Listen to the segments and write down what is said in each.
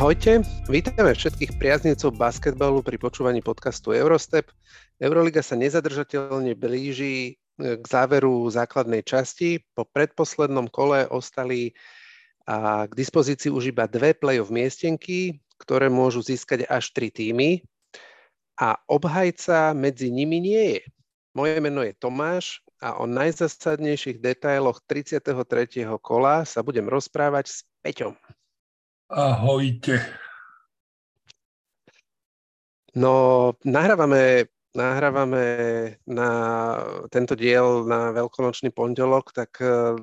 Ahojte, vítame všetkých priaznivcov basketbalu pri počúvaní podcastu Eurostep. Euroliga sa nezadržateľne blíži e, k záveru základnej časti. Po predposlednom kole ostali a k dispozícii už iba dve play-off miestenky, ktoré môžu získať až tri týmy. A obhajca medzi nimi nie je. Moje meno je Tomáš a o najzasadnejších detailoch 33. kola sa budem rozprávať s Peťom. Ahojte. No, nahrávame, nahrávame na tento diel na veľkonočný pondelok, tak e,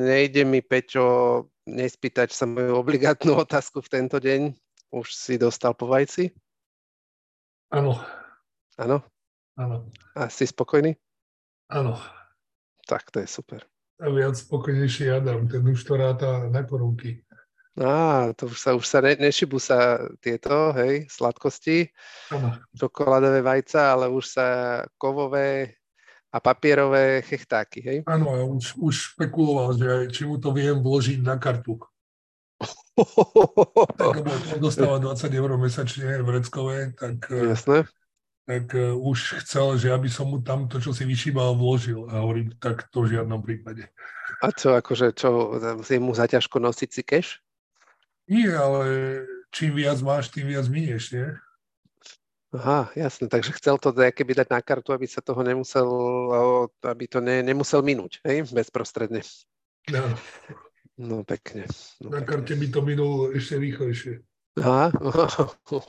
nejde mi, Peťo, nespýtať sa moju obligátnu otázku v tento deň. Už si dostal po vajci? Áno. Áno? Áno. A si spokojný? Áno. Tak to je super. A viac spokojnejší Adam, ten už to ráta na korunky. Á, to už sa, už sa ne, nešibú sa tieto, hej, sladkosti, Áno. čokoládové vajca, ale už sa kovové a papierové chechtáky, hej? Áno, a už, už špekuloval, že či mu to viem vložiť na kartu. Tak, lebo on dostáva 20 eur mesačne v Reckové, tak, eh, Jasné. tak eh, už chcel, že aby som mu tam to, čo si vyšíbal, vložil. A hovorím, tak to v žiadnom prípade. A čo, akože, čo, je mu zaťažko nosiť si keš? Nie, ale čím viac máš, tým viac minieš, nie? Aha, jasné, takže chcel to keby dať na kartu, aby sa toho nemusel, aby to ne, nemusel minúť, hej, bezprostredne. No, No pekne. No, na pekne. karte by to minulo ešte rýchlejšie. Aha,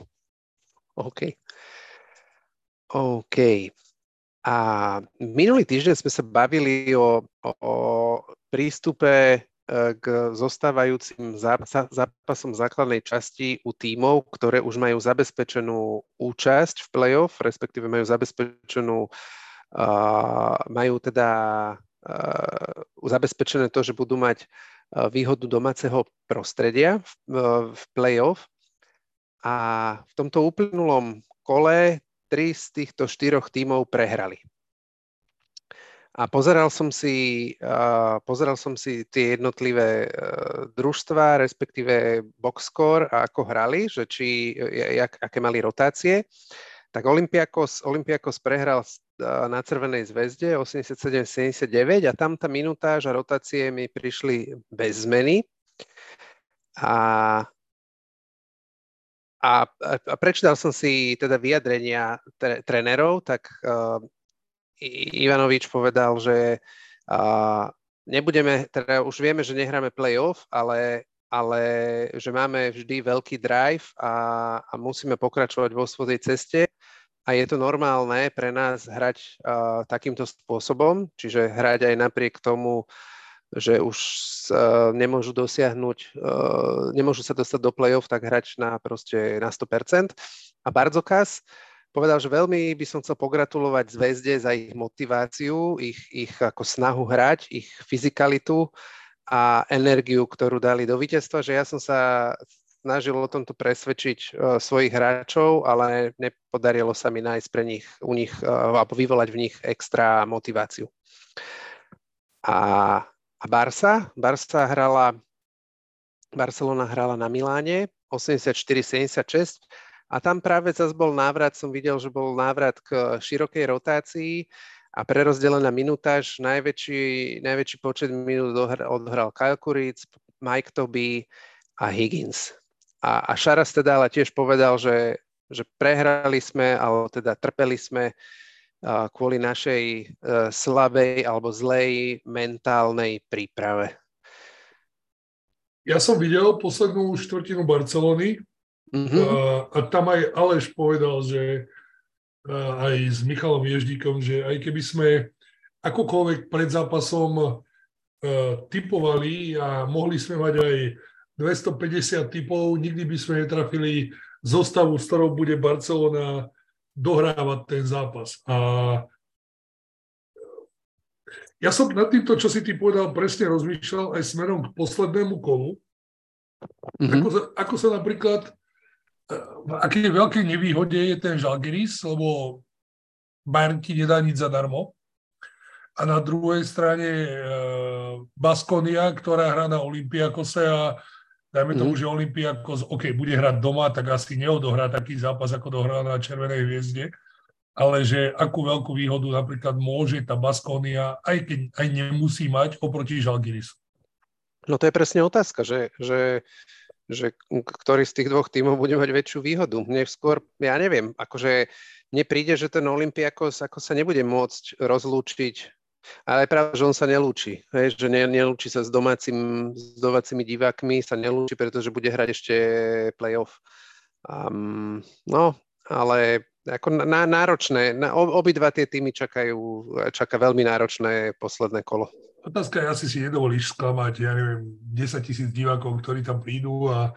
OK. OK. A minulý týždeň sme sa bavili o, o, o prístupe k zostávajúcim zápas- zápasom základnej časti u tímov, ktoré už majú zabezpečenú účasť v play-off, respektíve majú zabezpečenú, majú teda zabezpečené to, že budú mať výhodu domáceho prostredia v play-off. A v tomto uplynulom kole tri z týchto štyroch tímov prehrali. A pozeral som si, uh, pozeral som si tie jednotlivé uh, družstva, respektíve boxscore a ako hrali, že či, jak, aké mali rotácie. Tak Olympiakos, Olympiakos prehral uh, na Červenej zväzde 87-79 a tam tá minutáž a rotácie mi prišli bez zmeny. A a, a prečítal som si teda vyjadrenia trénerov, tak uh, Ivanovič povedal, že uh, nebudeme, teda už vieme, že nehráme playoff, ale, ale že máme vždy veľký drive a, a musíme pokračovať vo svojej ceste a je to normálne pre nás hrať uh, takýmto spôsobom, čiže hrať aj napriek tomu, že už uh, nemôžu dosiahnuť, uh, nemôžu sa dostať do play-off, tak hrať na proste na 100%. A Barzokas povedal, že veľmi by som chcel pogratulovať Zväzde za ich motiváciu, ich, ich ako snahu hrať, ich fyzikalitu a energiu, ktorú dali do víťazstva, že ja som sa snažil o tomto presvedčiť uh, svojich hráčov, ale nepodarilo sa mi nájsť pre nich, u nich, uh, alebo vyvolať v nich extra motiváciu. A a Barsa, Barsa hrala, Barcelona hrala na Miláne 84-76 a tam práve zase bol návrat, som videl, že bol návrat k širokej rotácii a prerozdelená minutáž, najväčší, najväčší počet minút odhral Kyle Kuric, Mike Toby a Higgins. A, a Šaras teda ale tiež povedal, že, že prehrali sme, alebo teda trpeli sme kvôli našej slabej alebo zlej mentálnej príprave. Ja som videl poslednú štvrtinu Barcelony mm-hmm. a, a tam aj Aleš povedal, že aj s Michalom Ježdíkom, že aj keby sme akokoľvek pred zápasom typovali a mohli sme mať aj 250 typov, nikdy by sme netrafili zostavu, s ktorou bude Barcelona dohrávať ten zápas. A ja som nad týmto, čo si ty povedal, presne rozmýšľal aj smerom k poslednému kolu. Mm-hmm. Ako, sa, ako sa napríklad, v akej veľkej nevýhode je ten Žalgiris, lebo Bayern ti nedá nič zadarmo. A na druhej strane e, Baskonia, ktorá hrá na Olympiakose a Dajme tomu, mm. že Olympiakos, OK, bude hrať doma, tak asi neodohrá taký zápas, ako dohrá na Červenej hviezde, ale že akú veľkú výhodu napríklad môže tá Baskónia, aj keď aj nemusí mať oproti Žalgirisu. No to je presne otázka, že, že, že ktorý z tých dvoch tímov bude mať väčšiu výhodu. Mne skôr, ja neviem, akože nepríde, že ten Olympiakos ako sa nebude môcť rozlúčiť ale je pravda, že on sa nelúči. Hej, že ne, nelúči sa s, domácim, s domácimi divákmi, sa nelúči, pretože bude hrať ešte playoff. Um, no, ale ako na, náročné, na, obidva tie týmy čakajú, čaká veľmi náročné posledné kolo. Otázka je, asi si nedovolíš sklamať, ja neviem, 10 tisíc divákov, ktorí tam prídu a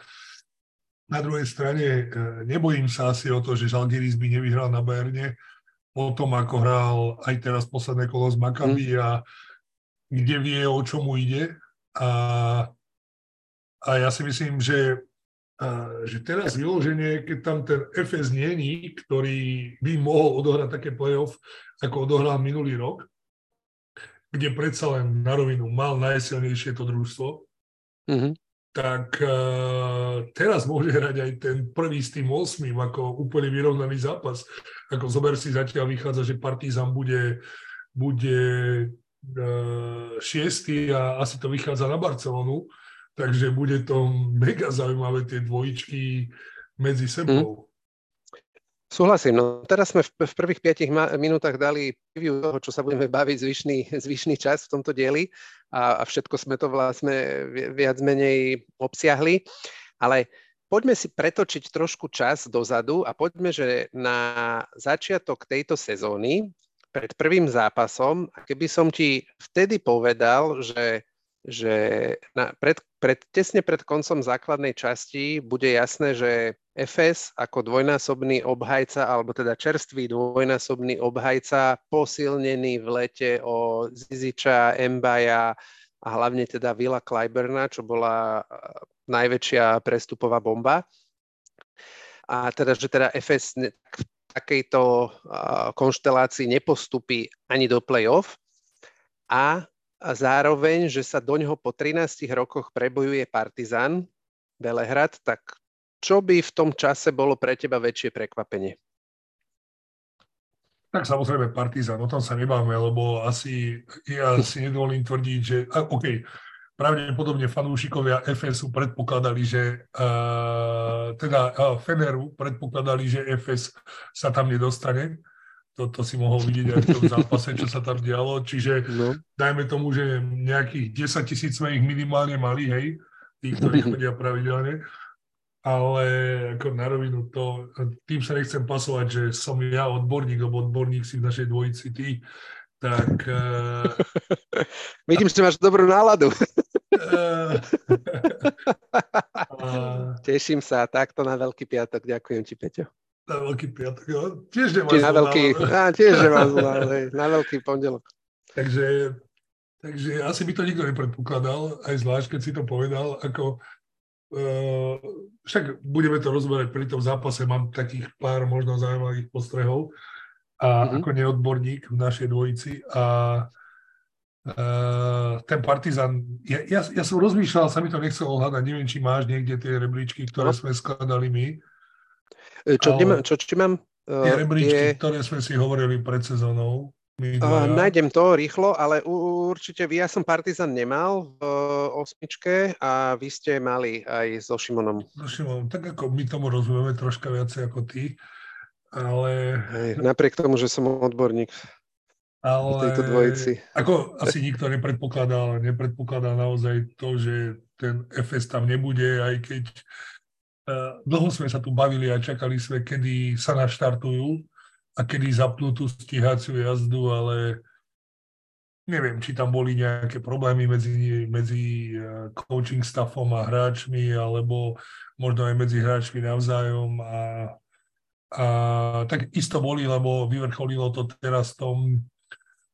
na druhej strane e, nebojím sa asi o to, že Žalgiris by nevyhral na Berne, o tom, ako hral aj teraz posledné kolo z Maccabi mm. a kde vie, o čom ide. A, a ja si myslím, že, a, že teraz vyloženie, keď tam ten FS není, ktorý by mohol odohrať také playoff, ako odohral minulý rok, kde predsa len na rovinu mal najsilnejšie to družstvo, mm-hmm tak uh, teraz môže hrať aj ten prvý s tým 8 ako úplne vyrovnaný zápas. Ako zober si zatiaľ vychádza, že Partizan bude, bude uh, šiestý a asi to vychádza na Barcelonu, takže bude to mega zaujímavé tie dvojičky medzi sebou. Mm. Súhlasím. No teraz sme v, v prvých 5 ma- minútach dali preview toho, čo sa budeme baviť zvyšný, zvyšný čas v tomto dieli a, a všetko sme to vlastne viac menej obsiahli. Ale poďme si pretočiť trošku čas dozadu a poďme, že na začiatok tejto sezóny, pred prvým zápasom, keby som ti vtedy povedal, že že na, pred, pred, tesne pred koncom základnej časti bude jasné, že FS ako dvojnásobný obhajca, alebo teda čerstvý dvojnásobný obhajca, posilnený v lete o Ziziča, Embaja a hlavne teda Vila Kleiberna, čo bola najväčšia prestupová bomba. A teda, že teda FS v takejto konštelácii nepostupí ani do play-off. A a zároveň, že sa do ňoho po 13 rokoch prebojuje Partizan Belehrad, tak čo by v tom čase bolo pre teba väčšie prekvapenie? Tak samozrejme Partizan, o tom sa nebáme, lebo asi ja si nedovolím tvrdiť, že a, OK, pravdepodobne fanúšikovia FSU predpokladali, že uh, teda uh, Feneru predpokladali, že FS sa tam nedostane, to si mohol vidieť aj v tom zápase, čo sa tam dialo. Čiže no. dajme tomu, že nejakých 10 tisíc sme ich minimálne mali, hej, tí, ktorí chodia pravidelne. Ale ako na rovinu to, tým sa nechcem pasovať, že som ja odborník, lebo odborník si v našej dvojici ty, tak... Uh, Vidím, že máš dobrú náladu. uh, uh, Teším sa takto na Veľký piatok. Ďakujem ti, Peťo. Na veľký piatok, jo? Tiež nemá na veľký, á, tiež nemá zlá, na veľký pondelok. Takže, takže asi by to nikto nepredpokladal, aj zvlášť, keď si to povedal, ako uh, však budeme to rozberať pri tom zápase, mám takých pár možno zaujímavých postrehov a mm-hmm. ako neodborník v našej dvojici a Uh, ten Partizan, ja, ja, ja som rozmýšľal, sa mi to nechcelo hľadať, neviem, či máš niekde tie rebríčky, ktoré no. sme skladali my. E, čo, ale... čo, čo mám? E, tie rebríčky, je... ktoré sme si hovorili pred sezónou. Uh, nájdem to rýchlo, ale určite ja som Partizan nemal v osmičke a vy ste mali aj so Šimonom. So Šimonom, tak ako my tomu rozumieme troška viacej ako ty, ale... Hej, napriek tomu, že som odborník ale... tejto dvojici. Ako asi nikto nepredpokladal, nepredpokladal naozaj to, že ten FS tam nebude, aj keď dlho sme sa tu bavili a čakali sme, kedy sa naštartujú a kedy zapnú tú stíhaciu jazdu, ale neviem, či tam boli nejaké problémy medzi, medzi eh, coaching staffom a hráčmi, alebo možno aj medzi hráčmi navzájom a, a tak isto boli, lebo vyvrcholilo to teraz v tom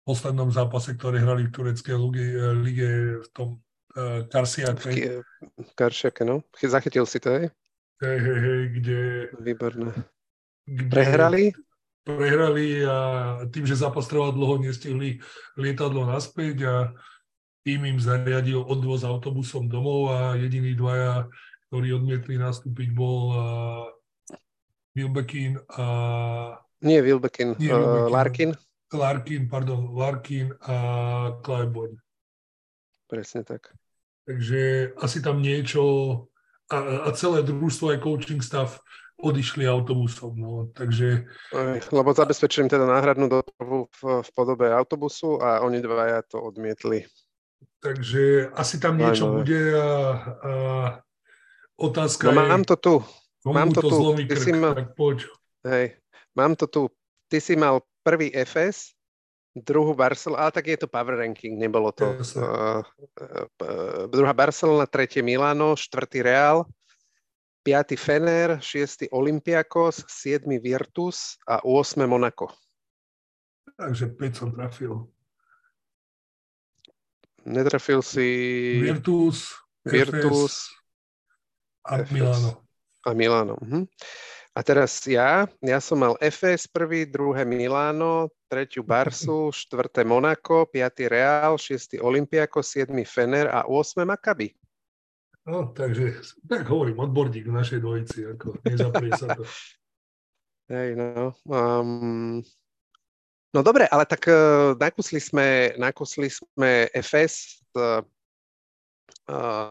poslednom zápase, ktoré hrali v tureckej lige, lige v tom uh, Karsiake. Karsiake, no. Zachytil si to, hej? Hej, hej, hej, kde... Výborné. Kde prehrali? Prehrali a tým, že zápas trval dlho, nestihli lietadlo naspäť a tým im zariadil odvoz autobusom domov a jediní dvaja, ktorí odmietli nastúpiť, bol Wilbekin a... Nie Wilbekin, nie uh, Larkin. Larkin, pardon, Larkin a Clyburn. Presne tak. Takže asi tam niečo a, a celé družstvo aj coaching staff odišli autobusom. No. Takže... Lebo zabezpečili teda náhradnú dopravu v, v podobe autobusu a oni dvaja to odmietli. Takže asi tam niečo Aj, bude a, a otázka no, je... mám to tu. Mám to, to tu. Ty krk, si mal... tak poď. Hej, mám to tu. Ty si mal prvý FS, druhú Barcelona, ale tak je to power ranking, nebolo to. Uh, uh, druhá Barcelona, tretie Milano, štvrtý Real, piatý Fener, šiestý Olympiakos, siedmy Virtus a 8 Monako. Takže 5 som trafil. Netrafil si... Virtus, Virtus a FS. Milano. A Milano. Uh-huh. A teraz ja, ja som mal FS prvý, druhé Miláno, tretiu Barsu, štvrté Monako, piatý Real, šiestý Olympiako, siedmy Fener a 8 Maccabi. No, takže, tak hovorím, odborník v našej dvojici, ako nezaprie sa to. Hej, no. Um, no dobre, ale tak uh, nakusli sme, nakusli sme FS uh,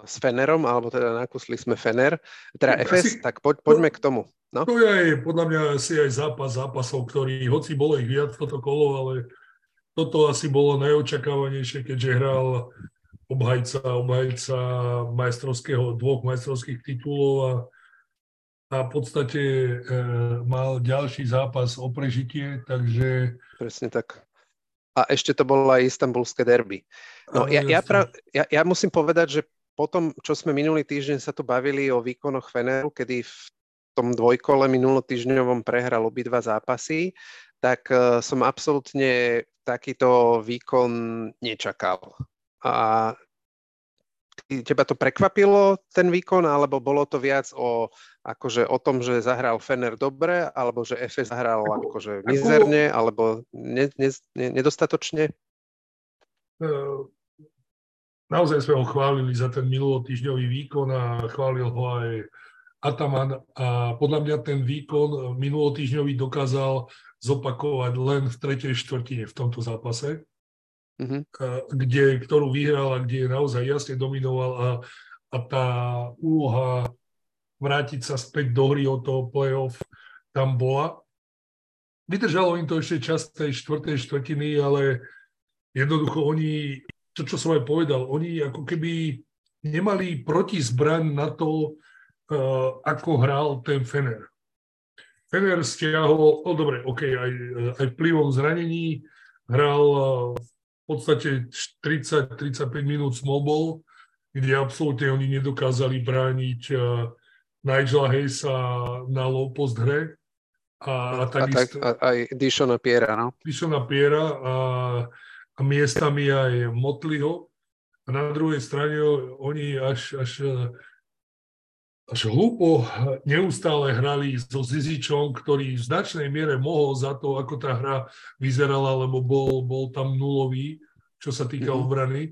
s Fenerom, alebo teda nakusli sme Fener, teda no, FS, asi, tak poď, poďme no, k tomu. No? To je aj, podľa mňa asi aj zápas zápasov, ktorý, hoci bolo ich viac toto kolo, ale toto asi bolo najočakávanejšie, keďže hral obhajca, obhajca majstrovského, dvoch majstrovských titulov a, a v podstate e, mal ďalší zápas o prežitie, takže... Presne tak. A ešte to bolo aj istambulské derby. No, ja, ja, pra, ja, ja musím povedať, že potom, čo sme minulý týždeň sa tu bavili o výkonoch Feneru, kedy v tom dvojkole minulotýždňovom prehral obidva zápasy, tak uh, som absolútne takýto výkon nečakal. A teba to prekvapilo, ten výkon, alebo bolo to viac o, akože o tom, že zahral Fener dobre, alebo že FS zahral ako, akože mizerne, alebo ne, ne, ne, nedostatočne? E, naozaj sme ho chválili za ten minulotýždňový výkon a chválil ho aj Ataman a podľa mňa ten výkon minulotýžňový dokázal zopakovať len v tretej štvrtine v tomto zápase, mm-hmm. kde, ktorú vyhral a kde naozaj jasne dominoval a, a tá úloha vrátiť sa späť do hry od toho play-off tam bola. Vydržalo im to ešte čas tej štvrtej štvrtiny, ale jednoducho oni, to čo som aj povedal, oni ako keby nemali protizbraň na to, Eh, ako hral ten Fener. Fener stiahol, oh dobre, OK, aj, eh, aj vplyvom zranení hral v podstate 30-35 minút ball, kde absolútne oni nedokázali brániť Nigela Hayesa na low post hre. A, a, takisto, a tak, aj Dishona Piera, no? Dishona Piera a, a miestami aj Motliho. A na druhej strane oni až, až až hlúpo neustále hrali so Zizičom, ktorý v značnej miere mohol za to, ako tá hra vyzerala, lebo bol, bol tam nulový, čo sa týka mm-hmm. obrany.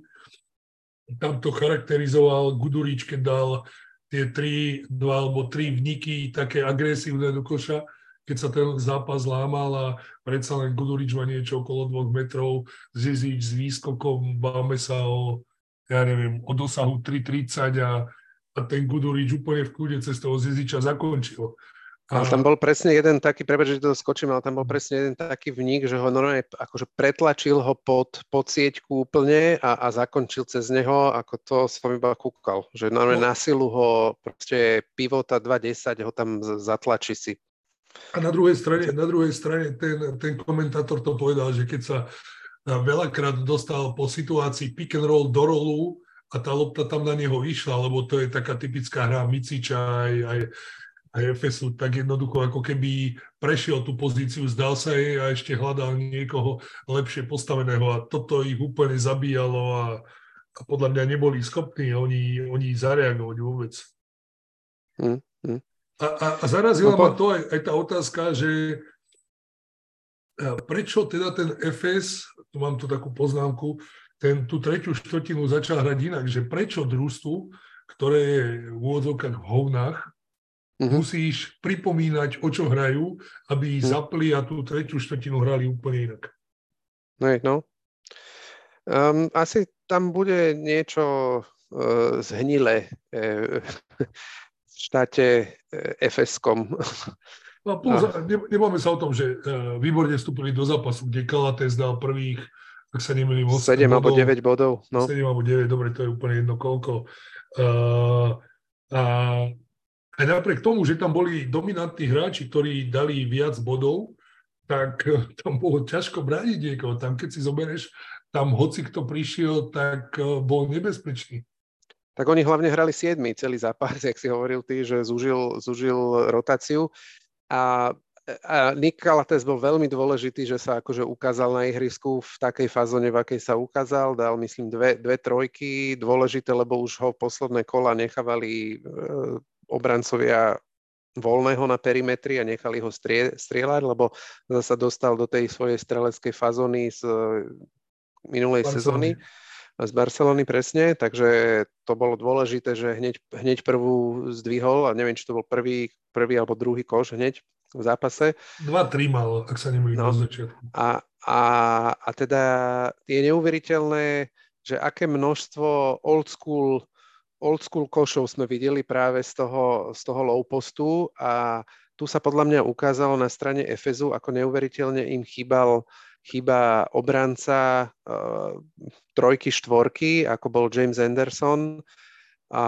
Tam to charakterizoval Gudurič, keď dal tie tri, dva alebo tri vniky také agresívne do koša, keď sa ten zápas lámal a predsa len Gudurič má niečo okolo dvoch metrov, Zizič s výskokom, báme sa o, ja neviem, o dosahu 3,30 a a ten Gudurič úplne v kúde cez toho Ziziča zakončil. A... Ale tam bol presne jeden taký, prepáč, že to skočím, ale tam bol presne jeden taký vnik, že ho normálne akože pretlačil ho pod, pod sieťku úplne a, a zakončil cez neho, ako to som iba kúkal. Že normálne no. na silu ho proste pivota 2.10 ho tam zatlačí si. A na druhej strane, na druhej strane ten, ten komentátor to povedal, že keď sa veľakrát dostal po situácii pick and roll do rolu, a tá lopta tam na neho išla, lebo to je taká typická hra Miciča aj, aj, aj Efesu, tak jednoducho ako keby prešiel tú pozíciu, zdal sa jej a ešte hľadal niekoho lepšie postaveného a toto ich úplne zabíjalo a, a podľa mňa neboli schopní oni, oni zareagovať vôbec. Hmm, hmm. A, a, a zarazila no, ma to aj, aj tá otázka, že prečo teda ten FS, tu mám tu takú poznámku, ten, tú tretiu štvrtinu začal hrať inak, že prečo družstvu, ktoré je v úvodzovkách v hovnách, mm-hmm. musíš pripomínať, o čo hrajú, aby ich mm. zapli a tú tretiu štvrtinu hrali úplne inak. No, no. Um, asi tam bude niečo uh, zhnilé uh, v štáte uh, FS-kom. No, plus, nemáme sa o tom, že uh, výborne vstúpili do zápasu, kde Kalates dal prvých, ak sa nemýlim, 7 alebo 9 bodov. No. 7 alebo 9, dobre, to je úplne jedno koľko. Uh, a aj napriek tomu, že tam boli dominantní hráči, ktorí dali viac bodov, tak tam bolo ťažko brániť niekoho. Tam, keď si zoberieš, tam hoci kto prišiel, tak bol nebezpečný. Tak oni hlavne hrali 7 celý zápas, jak si hovoril ty, že zúžil, zúžil rotáciu. A, a Nick Calates bol veľmi dôležitý, že sa akože ukázal na ihrisku v takej fazone, v akej sa ukázal. Dal, myslím, dve, dve trojky. Dôležité, lebo už ho posledné kola nechávali e, obrancovia voľného na perimetri a nechali ho strie, strieľať, lebo sa dostal do tej svojej streleckej fazóny z minulej Barcelony. sezóny z Barcelony presne, takže to bolo dôležité, že hneď, hneď prvú zdvihol a neviem, či to bol prvý, prvý alebo druhý koš hneď v zápase. Dva, tri mal, ak sa nemýlim no. A, a, a teda je neuveriteľné, že aké množstvo old school, old school košov sme videli práve z toho, z toho low postu a tu sa podľa mňa ukázalo na strane Efezu, ako neuveriteľne im chýbal chýba obranca uh, trojky, štvorky, ako bol James Anderson, a,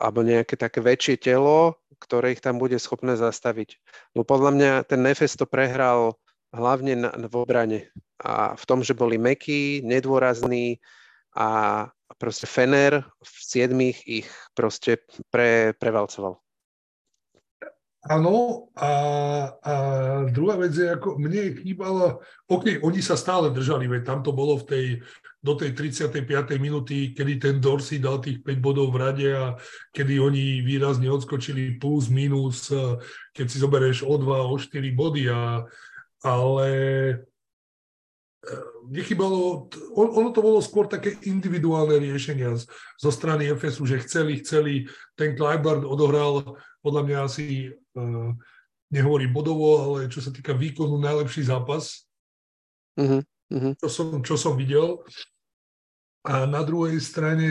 alebo nejaké také väčšie telo, ktoré ich tam bude schopné zastaviť. No podľa mňa ten Nefes to prehral hlavne na, v obrane a v tom, že boli mekí, nedôrazní a proste Fener v siedmých ich proste pre, prevalcoval. Áno, a, a druhá vec je, ako mne chýbalo, ok, oni sa stále držali, veď tam to bolo v tej, do tej 35. minúty, kedy ten Dorsey dal tých 5 bodov v rade a kedy oni výrazne odskočili plus, minus, keď si zoberieš o 2, o 4 body, a, ale e, nechybalo, ono to bolo skôr také individuálne riešenia zo strany FSU, že chceli, chceli, ten Clyburn odohral podľa mňa asi uh, nehovorí bodovo, ale čo sa týka výkonu, najlepší zápas, uh-huh, uh-huh. Čo, som, čo som videl. A na druhej strane,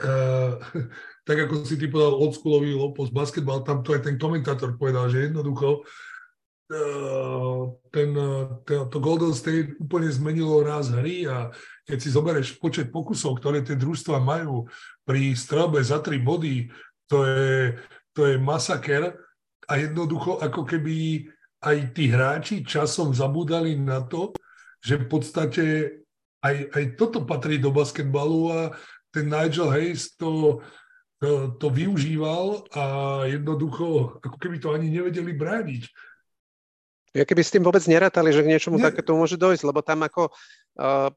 uh, tak ako si ty povedal, oldschoolový Lopos basketbal, tam to aj ten komentátor povedal, že jednoducho uh, ten, ten, to Golden State úplne zmenilo raz hry a keď si zoberieš počet pokusov, ktoré tie družstva majú pri strelbe za tri body, to je, to je masaker a jednoducho ako keby aj tí hráči časom zabúdali na to, že v podstate aj, aj toto patrí do basketbalu a ten Nigel Hayes to, to, to využíval a jednoducho ako keby to ani nevedeli brániť. Ja keby s tým vôbec nerátali, že k niečomu Nie. takéto môže dojsť, lebo tam ako uh,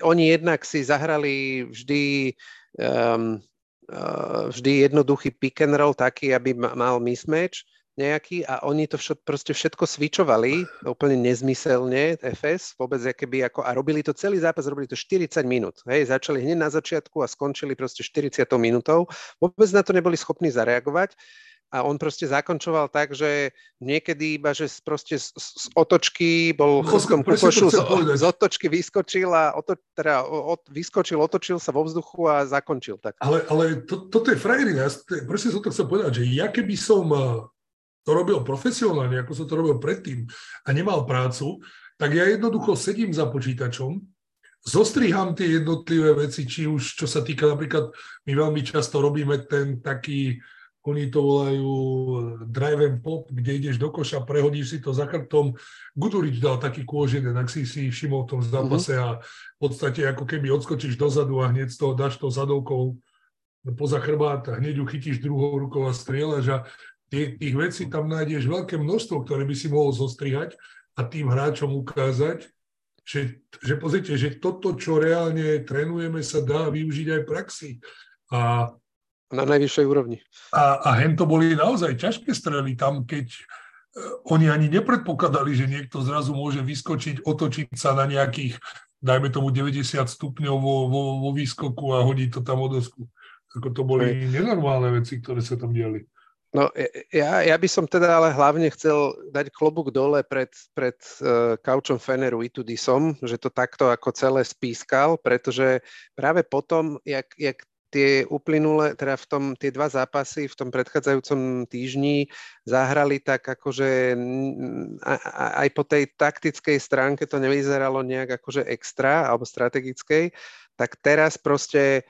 oni jednak si zahrali vždy um, Eh, vždy jednoduchý pick and roll taký, aby mal mismatch nejaký a oni to všet, proste všetko svičovali úplne nezmyselne, FS, vôbec keby ako, a robili to celý zápas, robili to 40 minút, hej, začali hneď na začiatku a skončili proste 40 minútou, vôbec na to neboli schopní zareagovať a on proste zakončoval tak, že niekedy iba, že proste z, z otočky bol chostom kukošu, z, z otočky vyskočil a oto, teda, od, vyskočil, otočil sa vo vzduchu a zakončil. Tak. Ale, ale to, toto je frajerina, presne som to chcel povedať, že ja keby som eh, to robil profesionálne, ako som to robil predtým a nemal prácu, tak ja jednoducho sedím za počítačom, zostriham tie jednotlivé veci, či už čo sa týka napríklad, my veľmi často robíme ten taký oni to volajú eh, drive and pop, kde ideš do koša, prehodíš si to za chrbtom. Gudurič dal taký kôžený, ak si si všimol v tom zápase uh-huh. a v podstate ako keby odskočíš dozadu a hneď z toho dáš to zadovkou poza chrbát a hneď ju chytíš druhou rukou a strieľaš a tých, tých vecí tam nájdeš veľké množstvo, ktoré by si mohol zostrihať a tým hráčom ukázať, že, že pozrite, že toto, čo reálne trénujeme, sa dá využiť aj v praxi. A na najvyššej úrovni. A, a hen to boli naozaj ťažké strely tam, keď uh, oni ani nepredpokladali, že niekto zrazu môže vyskočiť, otočiť sa na nejakých dajme tomu 90 stupňov vo, vo, vo výskoku a hodí to tam o dosku. Ako to boli nenormálne veci, ktoré sa tam diali. No ja, ja by som teda ale hlavne chcel dať klobúk dole pred, pred uh, kaučom Feneru Itudisom, že to takto ako celé spískal, pretože práve potom, jak, jak tie uplynulé, teda v tom, tie dva zápasy v tom predchádzajúcom týždni zahrali tak akože aj po tej taktickej stránke to nevyzeralo nejak akože extra alebo strategickej, tak teraz proste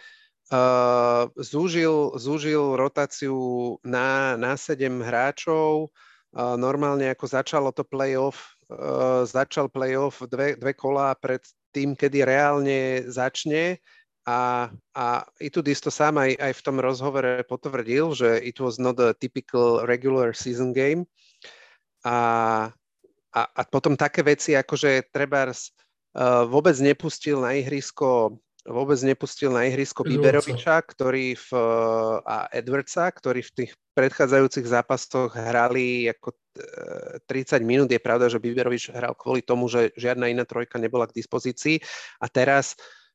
Uh, zúžil, zúžil rotáciu na, na 7 hráčov. Uh, normálne ako začalo to playoff, uh, začal playoff dve, dve kolá pred tým, kedy reálne začne a, a Itudis to sám aj, aj v tom rozhovore potvrdil, že it was not a typical regular season game. A, a, a potom také veci, ako že Trebars uh, vôbec nepustil na ihrisko vôbec nepustil na ihrisko Biberoviča, ktorý v, a Edwardsa, ktorí v tých predchádzajúcich zápasoch hrali ako 30 e, minút. Je pravda, že Biberovič hral kvôli tomu, že žiadna iná trojka nebola k dispozícii a teraz uh,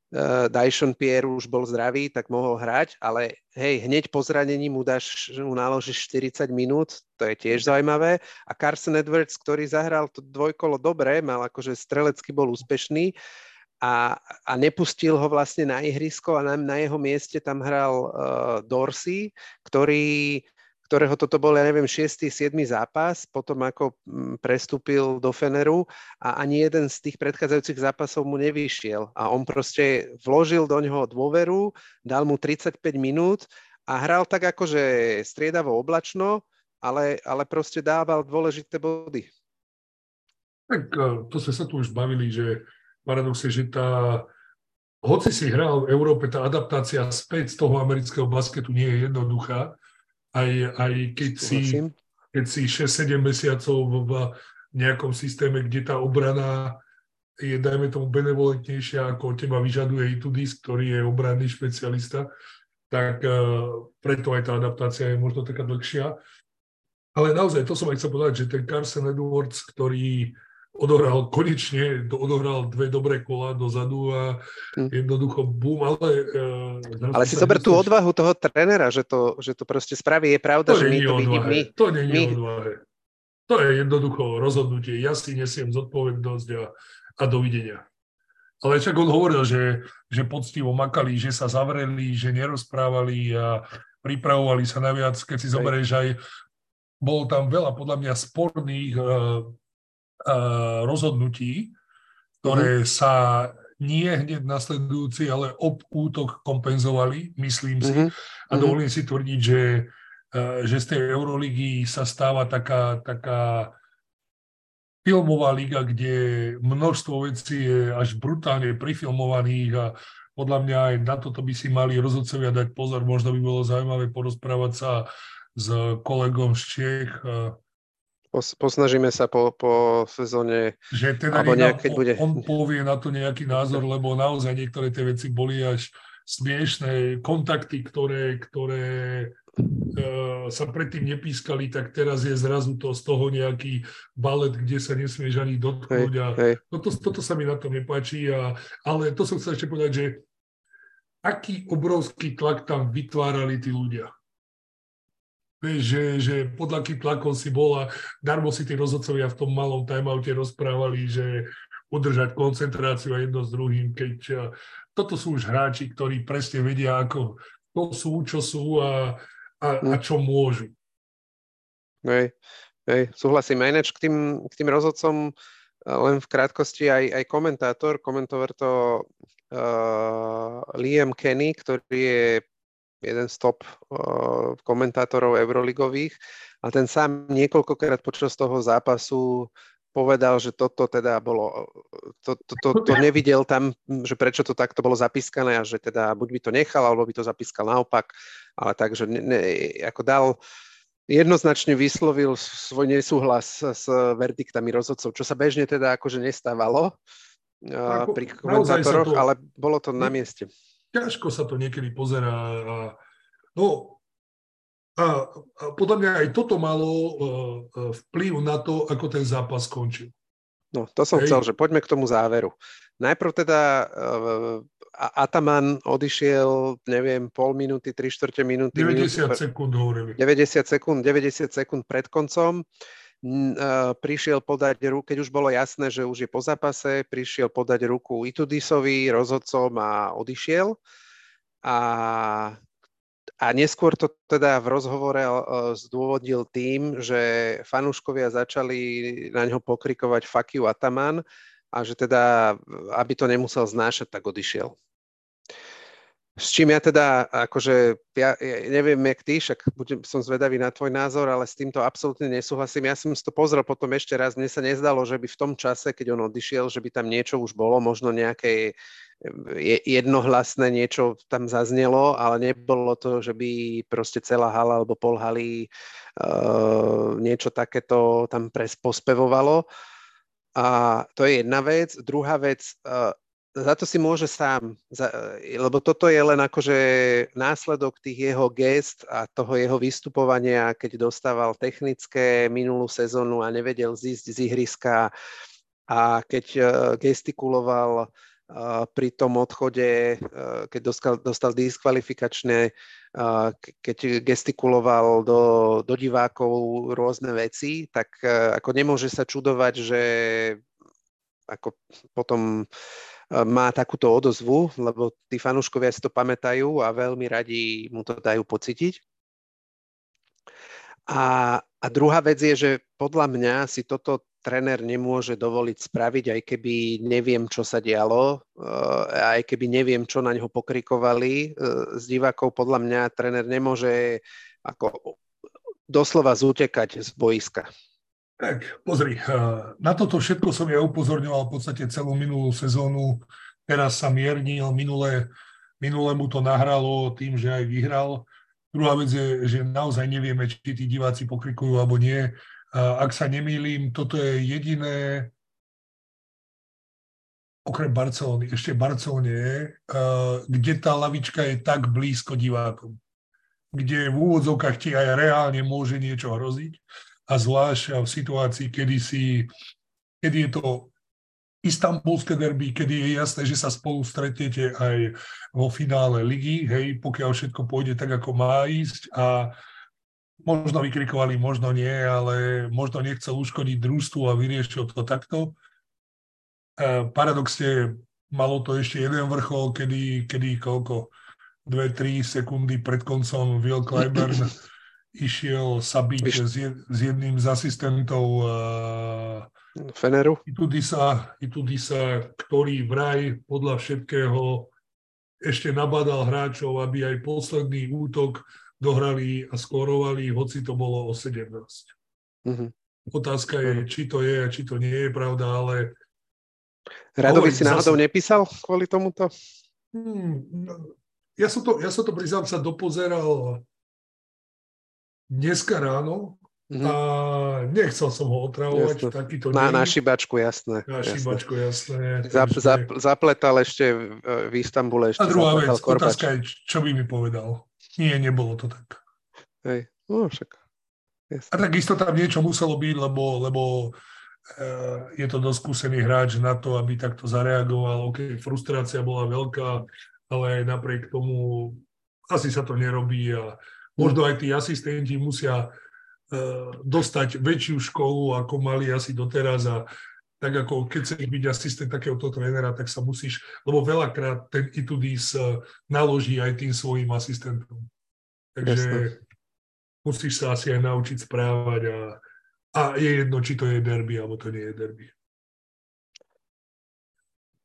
Dyson Pierre už bol zdravý, tak mohol hrať, ale hej, hneď po zranení mu dáš, mu naložíš 40 minút, to je tiež zaujímavé. A Carson Edwards, ktorý zahral to dvojkolo dobre, mal akože strelecky bol úspešný, a, a nepustil ho vlastne na ihrisko a na, na jeho mieste tam hral uh, Dorsey, ktorý, ktorého toto bol, ja neviem, 6. 7. zápas, potom ako mm, prestúpil do Feneru a ani jeden z tých predchádzajúcich zápasov mu nevyšiel. A on proste vložil do ňoho dôveru, dal mu 35 minút a hral tak akože striedavo oblačno, ale, ale proste dával dôležité body. Tak eh, to sme sa tu už bavili, že paradox je, že tá, hoci si hral v Európe, tá adaptácia späť z toho amerického basketu nie je jednoduchá. Aj, aj keď, si, keď si 6-7 mesiacov v nejakom systéme, kde tá obrana je, dajme tomu, benevolentnejšia, ako teba vyžaduje Itudis, ktorý je obranný špecialista, tak uh, preto aj tá adaptácia je možno taká dlhšia. Ale naozaj, to som aj chcel povedať, že ten Carson Edwards, ktorý odohral konečne, odohral dve dobré kola dozadu a hm. jednoducho bum, ale... Uh, ale si zober tú odvahu toho trénera, že to, že to proste spraví. Je pravda, to že my to vidíme. My, to nie je my... odvahe. To je jednoducho rozhodnutie. Ja si nesiem zodpovednosť a, a dovidenia. Ale však on hovoril, že, že poctivo makali, že sa zavreli, že nerozprávali a pripravovali sa naviac, keď si zoberieš aj bolo tam veľa podľa mňa sporných uh, rozhodnutí, ktoré mm-hmm. sa nie hneď nasledujúci, ale ob útok kompenzovali, myslím si. Mm-hmm. A mhm. dovolím si tvrdiť, že, že z tej Euroligy sa stáva taká, taká filmová liga, kde množstvo vecí je až brutálne prifilmovaných a podľa mňa aj na toto by si mali rozhodcovia dať pozor. Možno by bolo zaujímavé porozprávať sa s kolegom z Čech, posnažíme sa po, po sezóne, že teda alebo nejak, keď bude... on povie na to nejaký názor, lebo naozaj niektoré tie veci boli až smiešné kontakty, ktoré, ktoré uh, sa predtým nepískali, tak teraz je zrazu to z toho nejaký balet, kde sa nesmieš ani dotknúť. A. Toto, toto sa mi na to nepáči. A, ale to som chcel ešte povedať, že aký obrovský tlak tam vytvárali tí ľudia že, že pod akým tlakom si bol a darmo si tí rozhodcovia v tom malom timeoute rozprávali, že udržať koncentráciu a jedno s druhým, keď toto sú už hráči, ktorí presne vedia, ako to sú, čo sú a, a, a čo môžu. Hej, hej, súhlasím. Ináč k tým, k tým rozhodcom len v krátkosti aj, aj komentátor, komentoval to uh, Liam Kenny, ktorý je jeden z top uh, komentátorov euroligových. A ten sám niekoľkokrát počas toho zápasu povedal, že toto teda bolo, to, to, to, to nevidel tam, že prečo to takto bolo zapískané a že teda buď by to nechal, alebo by to zapískal naopak, ale takže ne, ne, ako dal, jednoznačne vyslovil svoj nesúhlas s verdiktami rozhodcov, čo sa bežne teda akože nestávalo uh, pri komentátoroch, to... ale bolo to na mieste ťažko sa to niekedy pozerá. A, no, a, a podľa mňa aj toto malo uh, vplyv na to, ako ten zápas skončil. No, to som Hej. chcel, že poďme k tomu záveru. Najprv teda uh, Ataman odišiel, neviem, pol minúty, tri štvrte minúty. 90 minúty, sekúnd hovorili. 90 sekúnd, 90 sekúnd pred koncom. Uh, prišiel podať ruku, keď už bolo jasné, že už je po zápase, prišiel podať ruku Itudisovi, rozhodcom a odišiel. A a neskôr to teda v rozhovore zdôvodil tým, že fanúškovia začali na ňo pokrikovať fuck you Ataman a že teda, aby to nemusel znášať, tak odišiel. S čím ja teda, akože, ja, ja neviem, jak ty, však budem, som zvedavý na tvoj názor, ale s týmto absolútne nesúhlasím. Ja som si to pozrel potom ešte raz, mne sa nezdalo, že by v tom čase, keď on odišiel, že by tam niečo už bolo, možno nejaké jednohlasné niečo tam zaznelo, ale nebolo to, že by proste celá hala alebo pol haly uh, niečo takéto tam pres pospevovalo. A to je jedna vec. Druhá vec, uh, za to si môže sám, za, lebo toto je len akože následok tých jeho gest a toho jeho vystupovania, keď dostával technické minulú sezónu a nevedel zísť z ihriska a keď uh, gestikuloval pri tom odchode, keď dostal, dostal diskvalifikačné, keď gestikuloval do, do divákov rôzne veci, tak ako nemôže sa čudovať, že ako potom má takúto odozvu, lebo tí fanúškovia si to pamätajú a veľmi radi mu to dajú pocítiť. A, a druhá vec je, že podľa mňa si toto tréner nemôže dovoliť spraviť, aj keby neviem, čo sa dialo, eh, aj keby neviem, čo na ňo pokrikovali z eh, divákov, podľa mňa tréner nemôže ako doslova zútekať z boiska. Tak, pozri, eh, na toto všetko som ja upozorňoval v podstate celú minulú sezónu. Teraz sa miernil, minule, minule mu to nahralo tým, že aj vyhral. Druhá vec je, že naozaj nevieme, či tí diváci pokrikujú alebo nie ak sa nemýlim, toto je jediné, okrem Barcelony, ešte Barcelone je, kde tá lavička je tak blízko divákom. Kde v úvodzovkách ti aj reálne môže niečo hroziť. A zvlášť v situácii, kedy, si, kedy je to istambulské derby, kedy je jasné, že sa spolu stretnete aj vo finále ligy, hej, pokiaľ všetko pôjde tak, ako má ísť a možno vykrikovali, možno nie, ale možno nechcel uškodiť družstvu a vyriešil to takto. E, paradoxne malo to ešte jeden vrchol, kedy, kedy koľko, 2-3 sekundy pred koncom Will Clyburn išiel sa byť s, jed, s jedným z asistentov uh, Feneru. Itudisa, Itudisa, ktorý vraj podľa všetkého ešte nabadal hráčov, aby aj posledný útok dohrali a skórovali, hoci to bolo o 17. Mm-hmm. Otázka je, či to je a či to nie je pravda, ale... Radovi si náhodou zase... nepísal kvôli tomuto? Hmm, ja som to, ja som to priznám sa dopozeral dneska ráno mm-hmm. a nechcel som ho otravovať. Takýto na, na šibačku, jasné. Na jasné. šibačku, jasné. Zap, zap, zapletal ešte v Istambule. Ešte a druhá vec, korpač. otázka je, čo by mi povedal. Nie, nebolo to tak. Hej, no však. Jasne. A takisto tam niečo muselo byť, lebo, lebo e, je to dosť skúsený hráč na to, aby takto zareagoval. OK, frustrácia bola veľká, ale napriek tomu asi sa to nerobí a možno aj tí asistenti musia e, dostať väčšiu školu, ako mali asi doteraz a tak ako keď chceš byť asistent takéhoto trénera, tak sa musíš, lebo veľakrát ten Itudis e, naloží aj tým svojim asistentom. Takže Jasne. musíš sa asi aj naučiť správať a, a je jedno, či to je derby, alebo to nie je derby.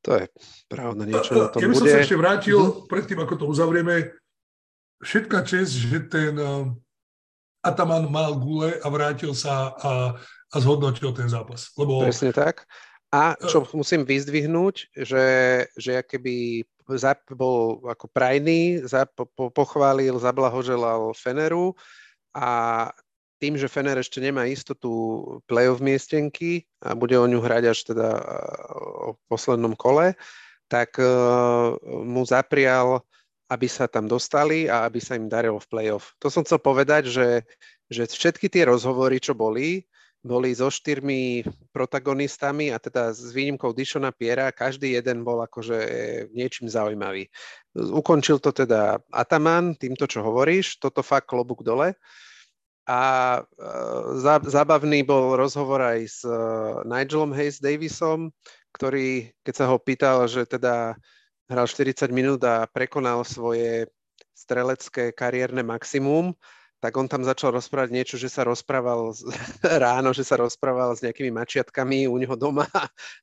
To je pravda, niečo na tom Keby bude. som sa ešte vrátil, uh-huh. predtým ako to uzavrieme, všetká čest, že ten uh, Ataman mal gule a vrátil sa a, a zhodnotil ten zápas. Lebo... Presne tak. A čo musím vyzdvihnúť, že, že keby Zap bol ako prajný, Zap po, pochválil, zablahoželal Feneru a tým, že Fener ešte nemá istotu play-off miestenky a bude o ňu hrať až teda o poslednom kole, tak uh, mu zaprial, aby sa tam dostali a aby sa im darilo v play-off. To som chcel povedať, že, že všetky tie rozhovory, čo boli, boli so štyrmi protagonistami a teda s výnimkou Dishona Piera, každý jeden bol akože niečím zaujímavý. Ukončil to teda Ataman, týmto, čo hovoríš, toto fakt klobúk dole. A uh, zábavný bol rozhovor aj s uh, Nigelom Hayes Davisom, ktorý, keď sa ho pýtal, že teda hral 40 minút a prekonal svoje strelecké kariérne maximum, tak on tam začal rozprávať niečo, že sa rozprával z, ráno, že sa rozprával s nejakými mačiatkami u neho doma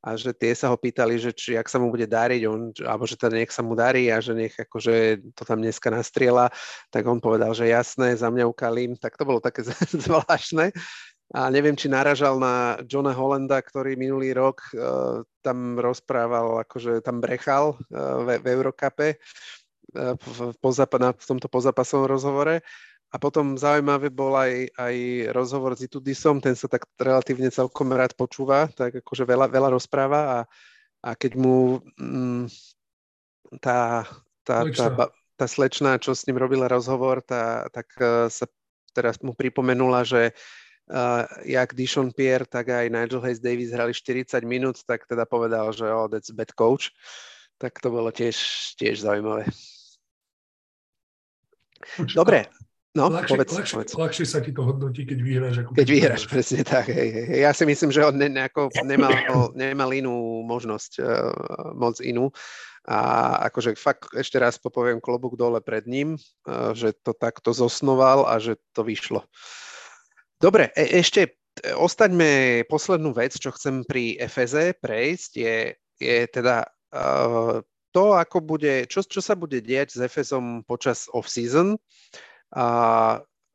a že tie sa ho pýtali, že či ak sa mu bude dariť, on, alebo že teda nech sa mu darí a že nech akože to tam dneska nastriela, tak on povedal, že jasné, za mňa ukalím, tak to bolo také zvláštne. A neviem, či naražal na Johna Hollanda, ktorý minulý rok uh, tam rozprával, akože tam brechal uh, v, v Eurokape uh, v, v, v tomto pozapasovom rozhovore. A potom zaujímavé bol aj, aj rozhovor s Itudisom, ten sa tak relatívne celkom rád počúva, tak akože veľa, veľa rozpráva a, a keď mu mm, tá, tá, tá, tá, tá slečna, čo s ním robila rozhovor, tá, tak uh, sa teraz mu pripomenula, že uh, jak Dishon Pierre, tak aj Nigel Hayes Davis hrali 40 minút, tak teda povedal, že oh, that's bad coach. Tak to bolo tiež, tiež zaujímavé. Dobre, No, ľahšie, povedz, ľahšie, povedz. ľahšie sa ti to hodnotí, keď vyhráš. Ako keď vyhráš, presne tak. Hej, hej. Ja si myslím, že on ne, nejako nemal, nemal inú možnosť, uh, moc inú. A akože fakt ešte raz popoviem klobúk dole pred ním, uh, že to takto zosnoval a že to vyšlo. Dobre, e- ešte e, ostaňme poslednú vec, čo chcem pri Efeze prejsť, je, je teda uh, to, ako bude, čo, čo sa bude diať s Efezom počas off-season.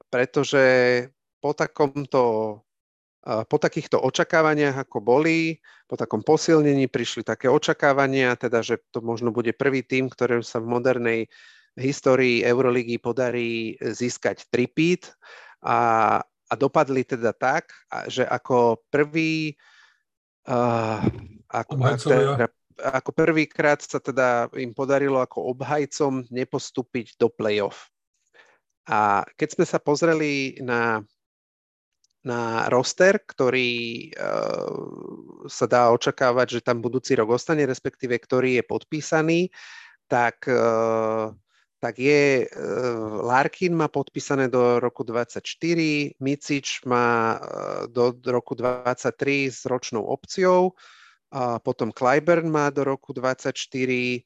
Pretože po takomto po takýchto očakávaniach, ako boli, po takom posilnení prišli také očakávania, teda, že to možno bude prvý tým, ktorý sa v modernej histórii Euroligy podarí získať tripít a, a dopadli teda tak, že ako prvý uh, ako, teda, ako prvýkrát sa teda im podarilo ako obhajcom nepostúpiť do play-off. A keď sme sa pozreli na, na roster, ktorý uh, sa dá očakávať, že tam budúci rok ostane, respektíve ktorý je podpísaný, tak, uh, tak je, uh, Larkin má podpísané do roku 24, Micič má uh, do, roku 23 s ročnou opciou, potom Clyburn má do roku 24,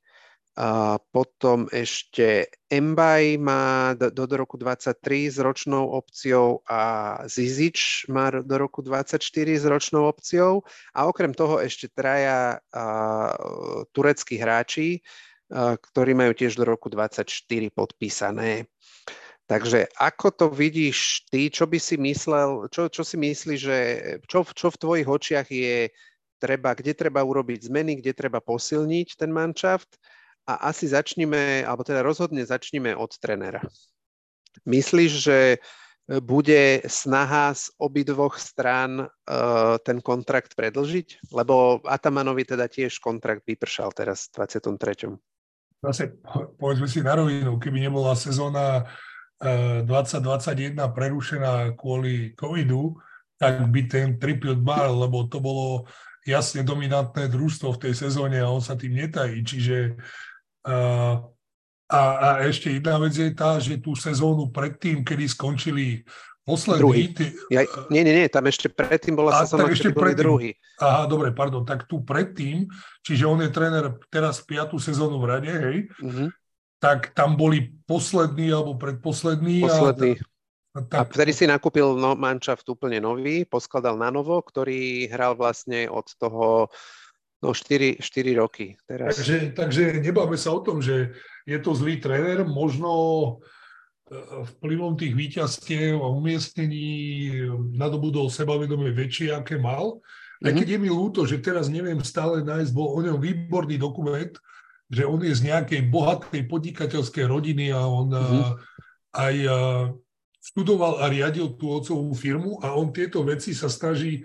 a potom ešte Mbaj má do, do roku 23 s ročnou opciou a Zizič má do roku 24 s ročnou opciou. A okrem toho ešte traja a, tureckí hráči, ktorí majú tiež do roku 24 podpísané. Takže ako to vidíš ty, čo by si myslel, čo, čo si myslíš, že čo, čo v tvojich očiach je treba, kde treba urobiť zmeny, kde treba posilniť ten manšaft a asi začneme, alebo teda rozhodne začneme od trenera. Myslíš, že bude snaha z obidvoch strán uh, ten kontrakt predlžiť? Lebo Atamanovi teda tiež kontrakt vypršal teraz v 23. Zase povedzme si na rovinu, keby nebola sezóna uh, 2021 prerušená kvôli covidu, tak by ten triple mal, lebo to bolo jasne dominantné družstvo v tej sezóne a on sa tým netají. Čiže a, a ešte jedna vec je tá, že tú sezónu predtým, kedy skončili poslední... Druhý. Ty, ja, nie, nie, nie, tam ešte predtým bola sezóna, tak ešte predtým, druhý. Aha, dobre, pardon, tak tu predtým, čiže on je tréner teraz piatú sezónu v rade, hej, mm-hmm. tak tam boli poslední alebo predposlední. Posledný. A, tak, a vtedy si nakúpil no, manšaft úplne nový, poskladal na novo, ktorý hral vlastne od toho No 4, 4 roky teraz. Takže, takže nebáme sa o tom, že je to zlý tréner, možno vplyvom tých výťastiev a umiestnení nadobudol sebavedomie väčšie, aké mal. Aj mhm. keď je mi ľúto, že teraz neviem stále nájsť, bol o ňom výborný dokument, že on je z nejakej bohatej podnikateľskej rodiny a on mm-hmm. aj študoval a riadil tú otcovú firmu a on tieto veci sa snaží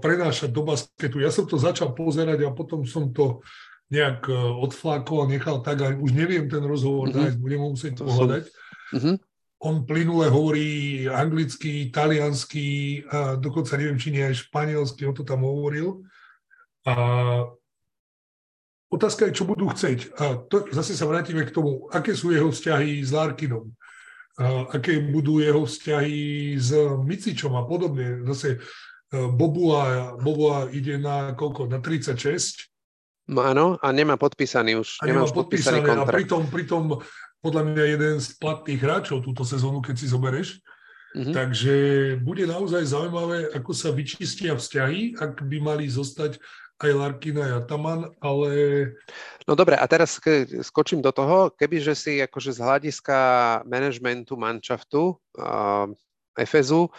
prenášať do basketu. Ja som to začal pozerať a potom som to nejak odflákol a nechal tak a už neviem ten rozhovor mm-hmm. nájsť, budem musieť to pohľadať. Som... Mm-hmm. on plynule hovorí anglicky, taliansky, a dokonca neviem, či nie aj španielsky, on to tam hovoril. A otázka je, čo budú chceť. A to, zase sa vrátime k tomu, aké sú jeho vzťahy s Larkinom, a aké budú jeho vzťahy s Micičom a podobne. Zase e, Bobua, Bobua ide na koľko? Na 36. No áno, a nemá podpísaný už. A nemá, nemá podpísaný, podpísaný kontrakt. A pritom, pritom podľa mňa jeden z platných hráčov túto sezónu, keď si zoberieš. Mm-hmm. Takže bude naozaj zaujímavé, ako sa vyčistia vzťahy, ak by mali zostať aj Larkina a Ataman, ale... No dobre, a teraz skočím do toho, kebyže si akože z hľadiska manažmentu manšaftu uh, Efezu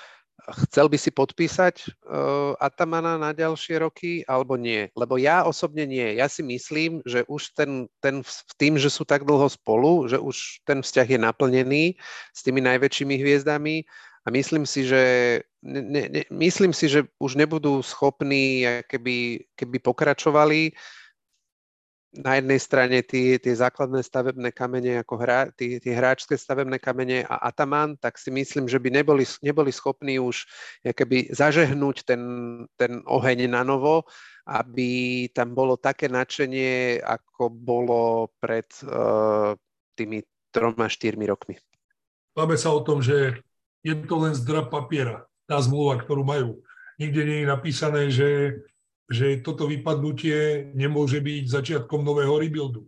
Chcel by si podpísať uh, Atamana na ďalšie roky alebo nie? Lebo ja osobne nie. Ja si myslím, že už ten, ten tým, že sú tak dlho spolu, že už ten vzťah je naplnený s tými najväčšími hviezdami a myslím si, že ne, ne, myslím si, že už nebudú schopní, keby, keby pokračovali na jednej strane tie, tie základné stavebné kamene, ako hra, tie, tie hráčské stavebné kamene a Ataman, tak si myslím, že by neboli, neboli schopní už keby zažehnúť ten, ten oheň na novo, aby tam bolo také nadšenie, ako bolo pred uh, tými troma, štyrmi rokmi. Máme sa o tom, že je to len zdrab papiera, tá zmluva, ktorú majú. Nikde nie je napísané, že že toto vypadnutie nemôže byť začiatkom nového rebuildu.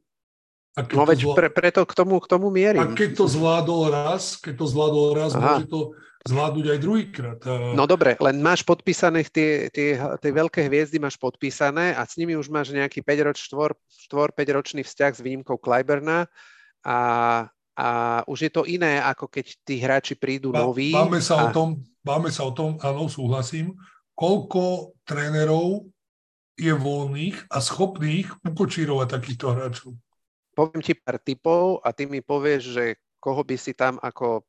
A no veď zvlá... pre, preto k tomu, k tomu mierim. A keď to zvládol raz, keď to zvládol raz, Aha. môže to zvládnuť aj druhýkrát. A... No dobre, len máš podpísané tie, tie, tie veľké hviezdy, máš podpísané a s nimi už máš nejaký 5 roč, 4, 4 5 ročný vzťah s výnimkou Kleiberna a, a už je to iné, ako keď tí hráči prídu Má, noví. Máme sa, a... o tom, máme sa o tom, áno, súhlasím, koľko trénerov je voľných a schopných ukočírovať takýchto hráčov? Poviem ti pár typov a ty mi povieš, že koho by si tam ako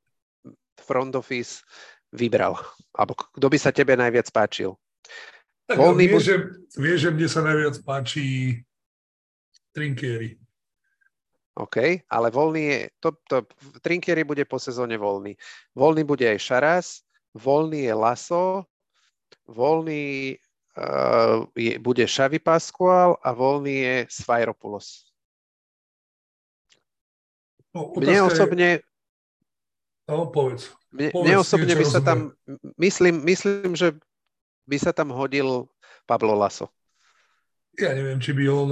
front office vybral? Alebo kto by sa tebe najviac páčil? Tak Voľný vie, bu- že, vie, že mne sa najviac páči Trinkieri. OK, ale voľný je, to, to, Trinkieri bude po sezóne voľný. Voľný bude aj Šaras, voľný je Laso, voľný je, bude Xavi Pascual a voľný je Svajropoulos. No, mne osobne... No, povedz. Mne, povedz, mne osobne by sa tam... Myslím, myslím, že by sa tam hodil Pablo Laso. Ja neviem, či by on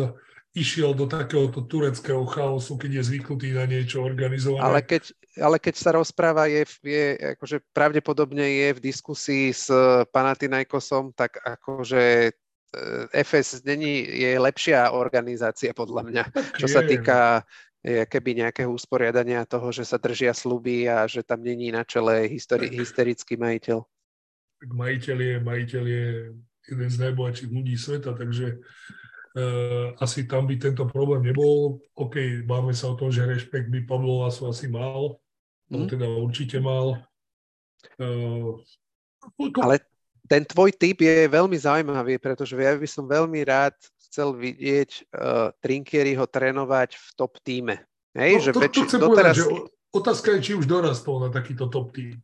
išiel do takéhoto tureckého chaosu, keď je zvyknutý na niečo organizované. Ale keď, ale keď sa rozpráva, je, je akože pravdepodobne je v diskusii s Panathinaikosom, tak akože FS e, není, je lepšia organizácia podľa mňa, tak čo je. sa týka je, keby nejakého usporiadania toho, že sa držia sluby a že tam není na čele histori- hysterický majiteľ. Tak majiteľ je, majiteľ je jeden z najbohatších ľudí sveta, takže asi tam by tento problém nebol. OK, máme sa o tom, že rešpekt by Pavlo Laso asi mal, mm. teda určite mal. Uh, Ale ten tvoj typ je veľmi zaujímavý, pretože ja by som veľmi rád chcel vidieť uh, Trinkieriho trénovať v top týme. Hej, no, že to, väč- to chcem doteraz... povedať, že otázka je, či už dorastol na takýto top tým.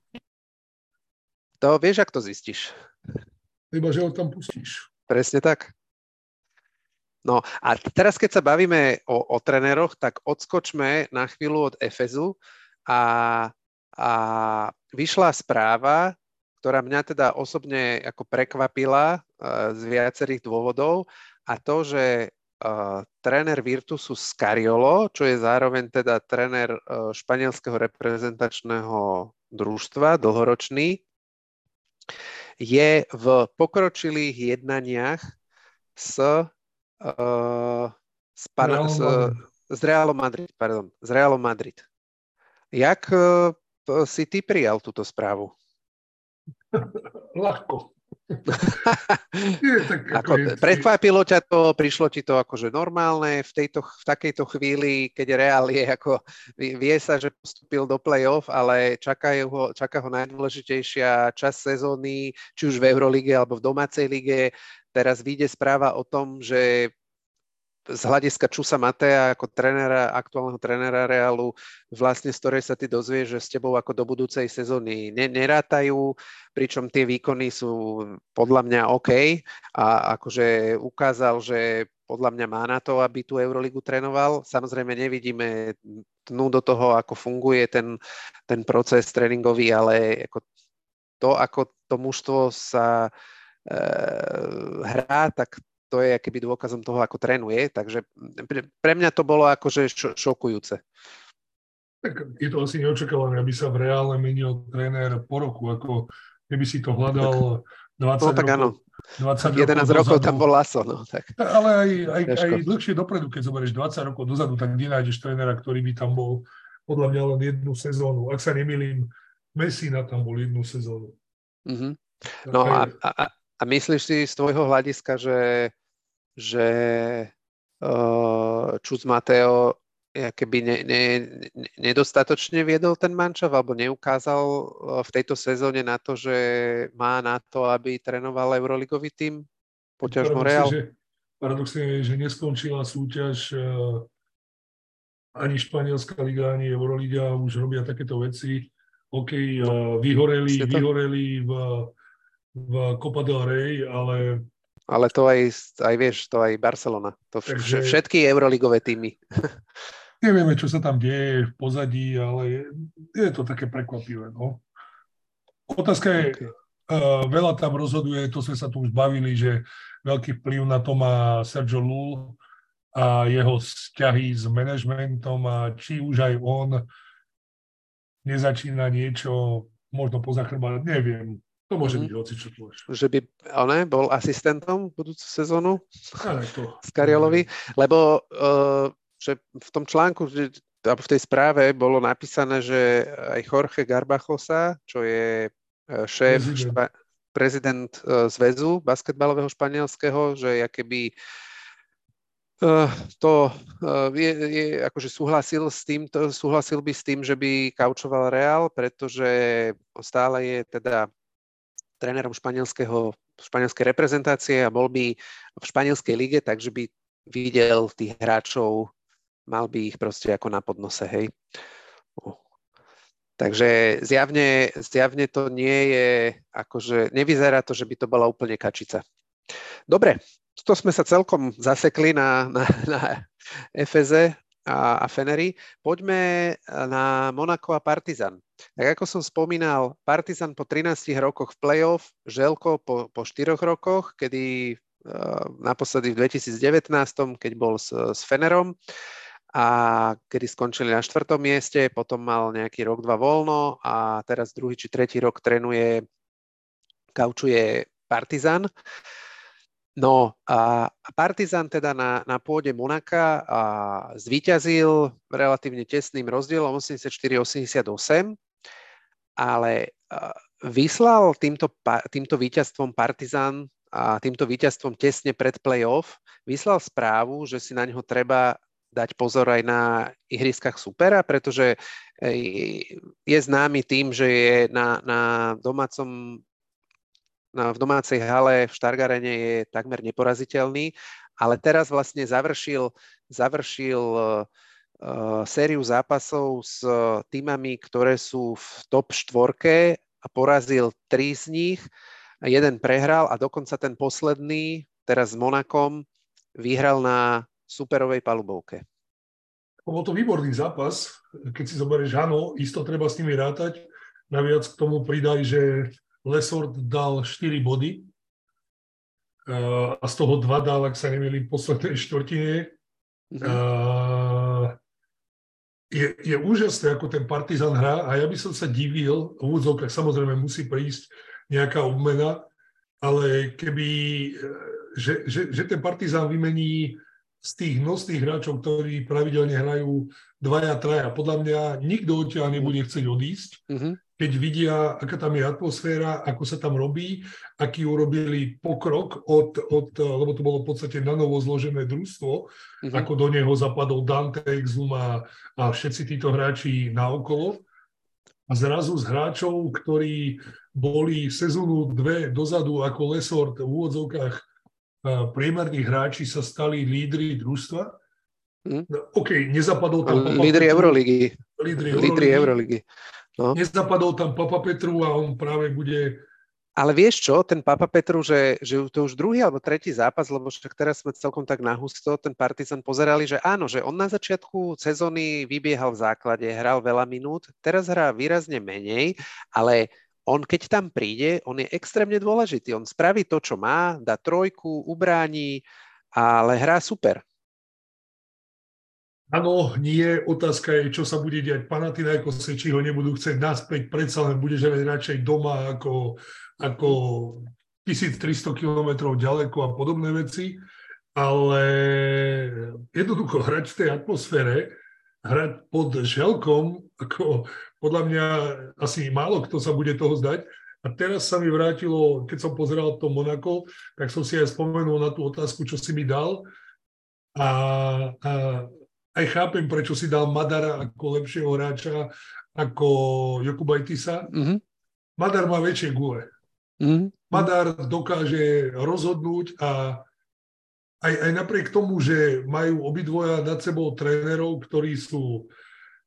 To vieš, ak to zistíš. Iba, že ho tam pustíš. Presne tak. No a teraz, keď sa bavíme o, o trenéroch, tak odskočme na chvíľu od Efezu a, a vyšla správa, ktorá mňa teda osobne ako prekvapila uh, z viacerých dôvodov a to, že uh, tréner Virtusu Scariolo, čo je zároveň teda tréner uh, španielského reprezentačného družstva, dlhoročný, je v pokročilých jednaniach s uh, s, pan, s, s Realom Madrid. Pardon, s Realom Madrid. Jak uh, si ty prijal túto správu? Ľahko. Tak ako prekvapilo ťa to, prišlo ti to akože normálne v, tejto, v takejto chvíli, keď Real je ako, vie sa, že postupil do play-off, ale čaká ho, čaká ho najdôležitejšia časť sezóny, či už v Eurolíge alebo v domácej lige. Teraz vyjde správa o tom, že z hľadiska Čusa Matea ako trénera, aktuálneho trénera Realu, vlastne z ktorej sa ty dozvieš, že s tebou ako do budúcej sezóny nerátajú, pričom tie výkony sú podľa mňa OK a akože ukázal, že podľa mňa má na to, aby tú Euroligu trénoval. Samozrejme nevidíme tnu do toho, ako funguje ten, ten proces tréningový, ale ako to, ako to mužstvo sa e, hrá, tak to je keby dôkazom toho, ako trénuje, takže pre, mňa to bolo akože šo, šokujúce. Tak je to asi neočakávané, aby sa v reále menil tréner po roku, ako keby si to hľadal 20 no, tak rokov. Áno. 20 11 rokov, rokov tam bol Laso. No, tak. Ale aj, aj, aj dlhšie dopredu, keď zoberieš 20 rokov dozadu, tak kde nájdeš trénera, ktorý by tam bol podľa mňa len jednu sezónu. Ak sa nemýlim, Messina tam bol jednu sezónu. Mm-hmm. No a, a, a myslíš si z tvojho hľadiska, že že uh, Čus Mateo keby ne, ne, nedostatočne viedol ten mančav alebo neukázal v tejto sezóne na to, že má na to, aby trénoval Euroligový tým? Poťažmo Real? paradoxne je, že neskončila súťaž uh, ani Španielská liga, ani Euroliga už robia takéto veci. OK, uh, vyhoreli, vyhoreli v, v Copa del Rey, ale ale to aj, aj vieš, to aj Barcelona. To Takže, všetky euroligové týmy. Nevieme, čo sa tam deje v pozadí, ale je, je to také prekvapivé. No. Otázka je, okay. uh, veľa tam rozhoduje, to sme sa tu už bavili, že veľký vplyv na to má Sergio Lul a jeho vzťahy s manažmentom a či už aj on nezačína niečo možno poza chrba, neviem. To môže mm-hmm. byť hoci čo Že by ne, bol asistentom budúcu sezónu? Z Karialovi, lebo uh, že v tom článku, že, alebo v tej správe bolo napísané, že aj Jorge Garbachosa, čo je uh, šéf, prezident, špa, prezident uh, zväzu basketbalového španielského, že ja keby Uh, to uh, je, je, akože súhlasil s tým, to, súhlasil by s tým, že by kaučoval Real, pretože stále je teda trénerom španielského, španielskej reprezentácie a bol by v španielskej lige, takže by videl tých hráčov, mal by ich proste ako na podnose, hej. Takže zjavne, zjavne to nie je, akože nevyzerá to, že by to bola úplne kačica. Dobre, to sme sa celkom zasekli na, na, na Efeze a, a Fenery. Poďme na Monako a Partizan. Tak ako som spomínal, Partizan po 13 rokoch v playoff, Želko po, po 4 rokoch, kedy uh, naposledy v 2019, keď bol s, s Fenerom a kedy skončili na štvrtom mieste, potom mal nejaký rok, dva voľno a teraz druhý či tretí rok trénuje, kaučuje Partizan. No a Partizan teda na, na pôde Monaka a zvíťazil relatívne tesným rozdielom 84-88, ale vyslal týmto, týmto víťazstvom Partizan a týmto víťazstvom tesne pred playoff, vyslal správu, že si na ňo treba dať pozor aj na ihriskách supera, pretože je známy tým, že je na, na domácom v domácej hale v Štargarene je takmer neporaziteľný, ale teraz vlastne završil, završil uh, sériu zápasov s týmami, ktoré sú v top štvorke a porazil tri z nich. Jeden prehral a dokonca ten posledný, teraz s Monakom, vyhral na superovej palubovke. Bol to výborný zápas, keď si zoberieš, áno, isto treba s nimi rátať. Naviac k tomu pridaj, že Lesort dal 4 body a z toho dva dal, ak sa nemýlim, v poslednej štvrtine. Mm-hmm. Je, je úžasné, ako ten Partizan hrá a ja by som sa divil, v úvodzovkách samozrejme musí prísť nejaká obmena, ale keby, že, že, že ten Partizan vymení z tých nosných hráčov, ktorí pravidelne hrajú dvaja, traja. Podľa mňa nikto odtiaľ nebude chcieť odísť. Mm-hmm keď vidia, aká tam je atmosféra, ako sa tam robí, aký urobili pokrok, od, od, lebo to bolo v podstate na novo zložené družstvo, mm-hmm. ako do neho zapadol Dante, Exum a, všetci títo hráči naokolo. A zrazu z hráčov, ktorí boli sezónu dve dozadu ako Lesort v úvodzovkách priemerní hráči sa stali lídry družstva. Hmm? No, OK, nezapadol tam... Lídry Euroligy. Lídry Euroligy. No. Nezapadol tam Papa Petru a on práve bude ale vieš čo, ten Papa Petru, že, že to už druhý alebo tretí zápas, lebo však teraz sme celkom tak nahusto ten Partizan pozerali, že áno, že on na začiatku sezóny vybiehal v základe, hral veľa minút, teraz hrá výrazne menej, ale on keď tam príde, on je extrémne dôležitý. On spraví to, čo má, dá trojku, ubráni, ale hrá super. Áno, nie. Otázka je, čo sa bude diať Panathinaikose, či ho nebudú chcieť naspäť, predsa len bude hrať radšej doma ako ako 1300 km ďaleko a podobné veci, ale jednoducho hrať v tej atmosfére, hrať pod želkom, ako podľa mňa asi málo kto sa bude toho zdať. A teraz sa mi vrátilo, keď som pozeral to Monako, tak som si aj spomenul na tú otázku, čo si mi dal. A, a aj chápem, prečo si dal Madara ako lepšieho hráča ako Jokubajtisa. Mm-hmm. Madar má väčšie gule. Mm. Madár dokáže rozhodnúť a aj, aj napriek tomu, že majú obidvoja nad sebou trénerov, ktorí sú,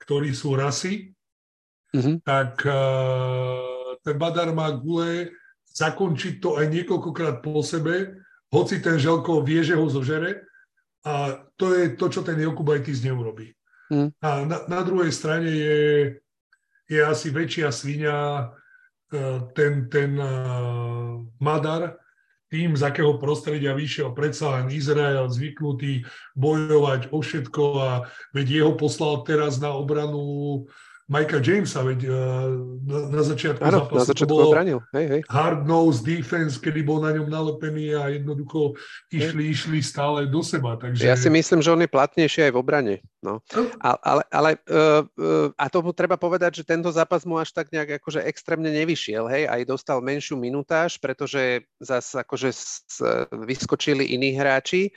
ktorí sú rasy, mm-hmm. tak uh, ten Madár má gule zakončiť to aj niekoľkokrát po sebe, hoci ten Želko vie, že ho zožere a to je to, čo ten Jokubajtis neurobí. Mm. A na, na druhej strane je, je asi väčšia svinia E, ten, ten e, Madar, tým, z akého prostredia vyšiel predsa len Izrael, zvyknutý bojovať o všetko a veď jeho poslal teraz na obranu Mikea Jamesa, veď uh, na, na začiatku ano, zápasu na začiatku to bolo obranil. Hej, hej. hard nose defense, kedy bol na ňom nalepený a jednoducho išli, hej. išli stále do seba. Takže... Ja si myslím, že on je platnejší aj v obrane. No. A, ale, ale uh, uh, a to treba povedať, že tento zápas mu až tak nejak akože extrémne nevyšiel, hej, aj dostal menšiu minutáž, pretože zase akože s, vyskočili iní hráči.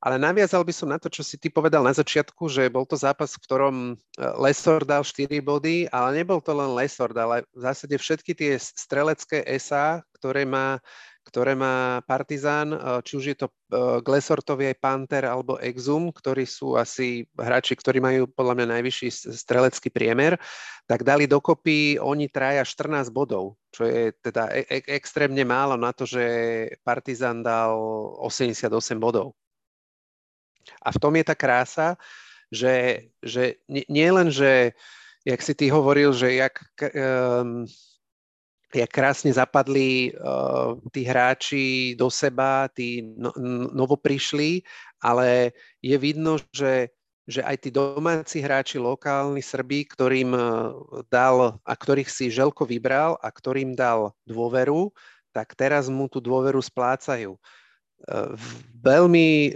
Ale naviazal by som na to, čo si ty povedal na začiatku, že bol to zápas, v ktorom e, Lesor dal 4 body, ale nebol to len Lesor, ale v zásade všetky tie strelecké SA, ktoré má, ktoré má Partizán, e, či už je to k e, aj Panther alebo Exum, ktorí sú asi hráči, ktorí majú podľa mňa najvyšší strelecký priemer, tak dali dokopy oni traja 14 bodov, čo je teda e- extrémne málo na to, že Partizán dal 88 bodov. A v tom je tá krása, že, že nie, nie len, že jak si ty hovoril, že jak, um, jak krásne zapadli uh, tí hráči do seba, tí no, novo prišli, ale je vidno, že, že aj tí domáci hráči, lokálni Srbí, ktorým dal a ktorých si Želko vybral a ktorým dal dôveru, tak teraz mu tú dôveru splácajú. Veľmi e,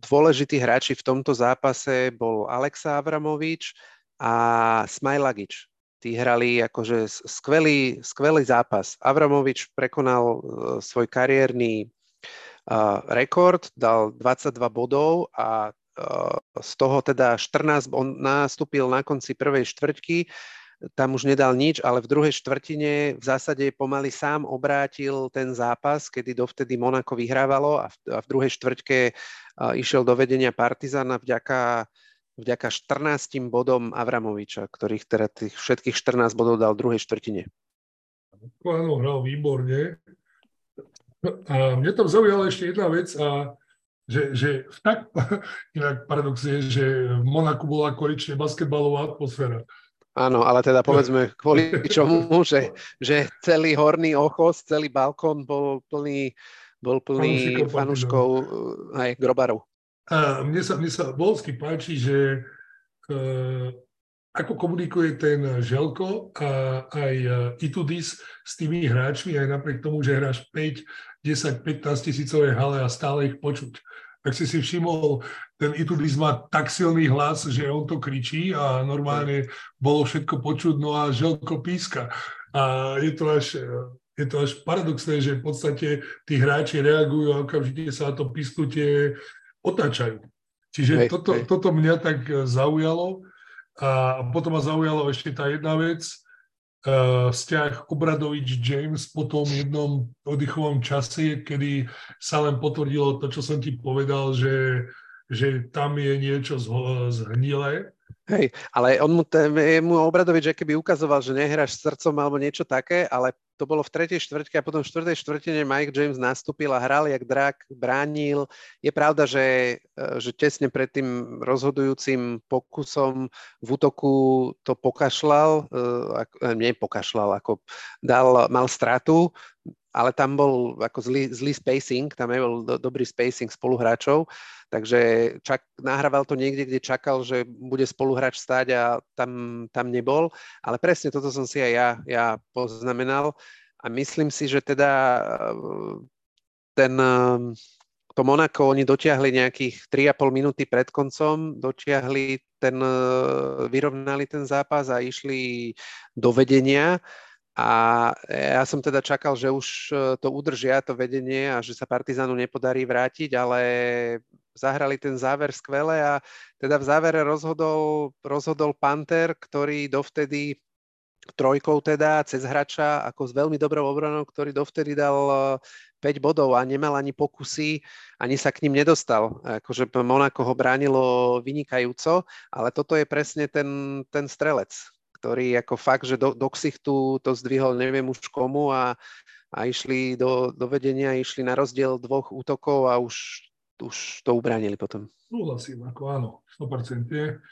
dôležití hráči v tomto zápase bol Alexa Avramovič a Smajlagič. Tí hrali akože skvelý, skvelý zápas. Avramovič prekonal e, svoj kariérny e, rekord, dal 22 bodov a z toho teda 14, on nastúpil na konci prvej štvrťky, tam už nedal nič, ale v druhej štvrtine v zásade pomaly sám obrátil ten zápas, kedy dovtedy Monako vyhrávalo a v, a v druhej štvrťke išiel do vedenia Partizana vďaka, vďaka 14 bodom Avramoviča, ktorých teda tých všetkých 14 bodov dal v druhej štvrtine. Áno, hral výborne. A mne tam zaujala ešte jedna vec a že, že tak, inak paradoxne, že v Monaku bola konečne basketbalová atmosféra. Áno, ale teda povedzme kvôli čomu, že, že celý horný ochos, celý balkón bol plný, bol plný fanúškov aj grobarov. A mne sa, mne sa bolsky páči, že uh, ako komunikuje ten Želko a aj Itudis s tými hráčmi, aj napriek tomu, že hráš 5, 10, 15 tisícové hale a stále ich počuť tak si si všimol, ten Itudis má tak silný hlas, že on to kričí a normálne bolo všetko počuť, no a želko píska. A je to až, je to až paradoxné, že v podstate tí hráči reagujú a okamžite sa to písknutie otáčajú. Čiže hej, toto, hej. toto mňa tak zaujalo. A potom ma zaujalo ešte tá jedna vec. Uh, vzťah Obradovič-James po tom jednom oddychovom čase, kedy sa len potvrdilo to, čo som ti povedal, že, že tam je niečo zhnilé. Hej, ale on mu, ten, mu Obradovič keby ukazoval, že nehráš srdcom alebo niečo také, ale to bolo v tretej štvrtke a potom v štvrtej štvrtine Mike James nastúpil a hral jak drak, bránil. Je pravda, že, e, že tesne pred tým rozhodujúcim pokusom v útoku to pokašľal, e, e, nie pokašľal, ako dal, mal stratu, ale tam bol ako zlý, zlý spacing, tam nebol do, dobrý spacing spoluhráčov, takže čak, nahrával to niekde, kde čakal, že bude spoluhráč stáť a tam, tam nebol, ale presne toto som si aj ja, ja poznamenal a myslím si, že teda ten to Monako oni dotiahli nejakých 3,5 minúty pred koncom, dotiahli ten, vyrovnali ten zápas a išli do vedenia a ja som teda čakal, že už e, to udržia, to vedenie a že sa Partizánu nepodarí vrátiť, ale zahrali ten záver skvele a teda v závere rozhodol, rozhodol Panther, ktorý dovtedy trojkou teda cez hrača ako s veľmi dobrou obranou, ktorý dovtedy dal 5 e, bodov a nemal ani pokusy, ani sa k ním nedostal. Akože Monako ho bránilo vynikajúco, ale toto je presne ten, ten strelec, ktorý ako fakt, že do, do ksichtu to zdvihol neviem už komu a, a išli do, do vedenia, išli na rozdiel dvoch útokov a už, už to ubránili potom. Súhlasím, ako áno, 100%.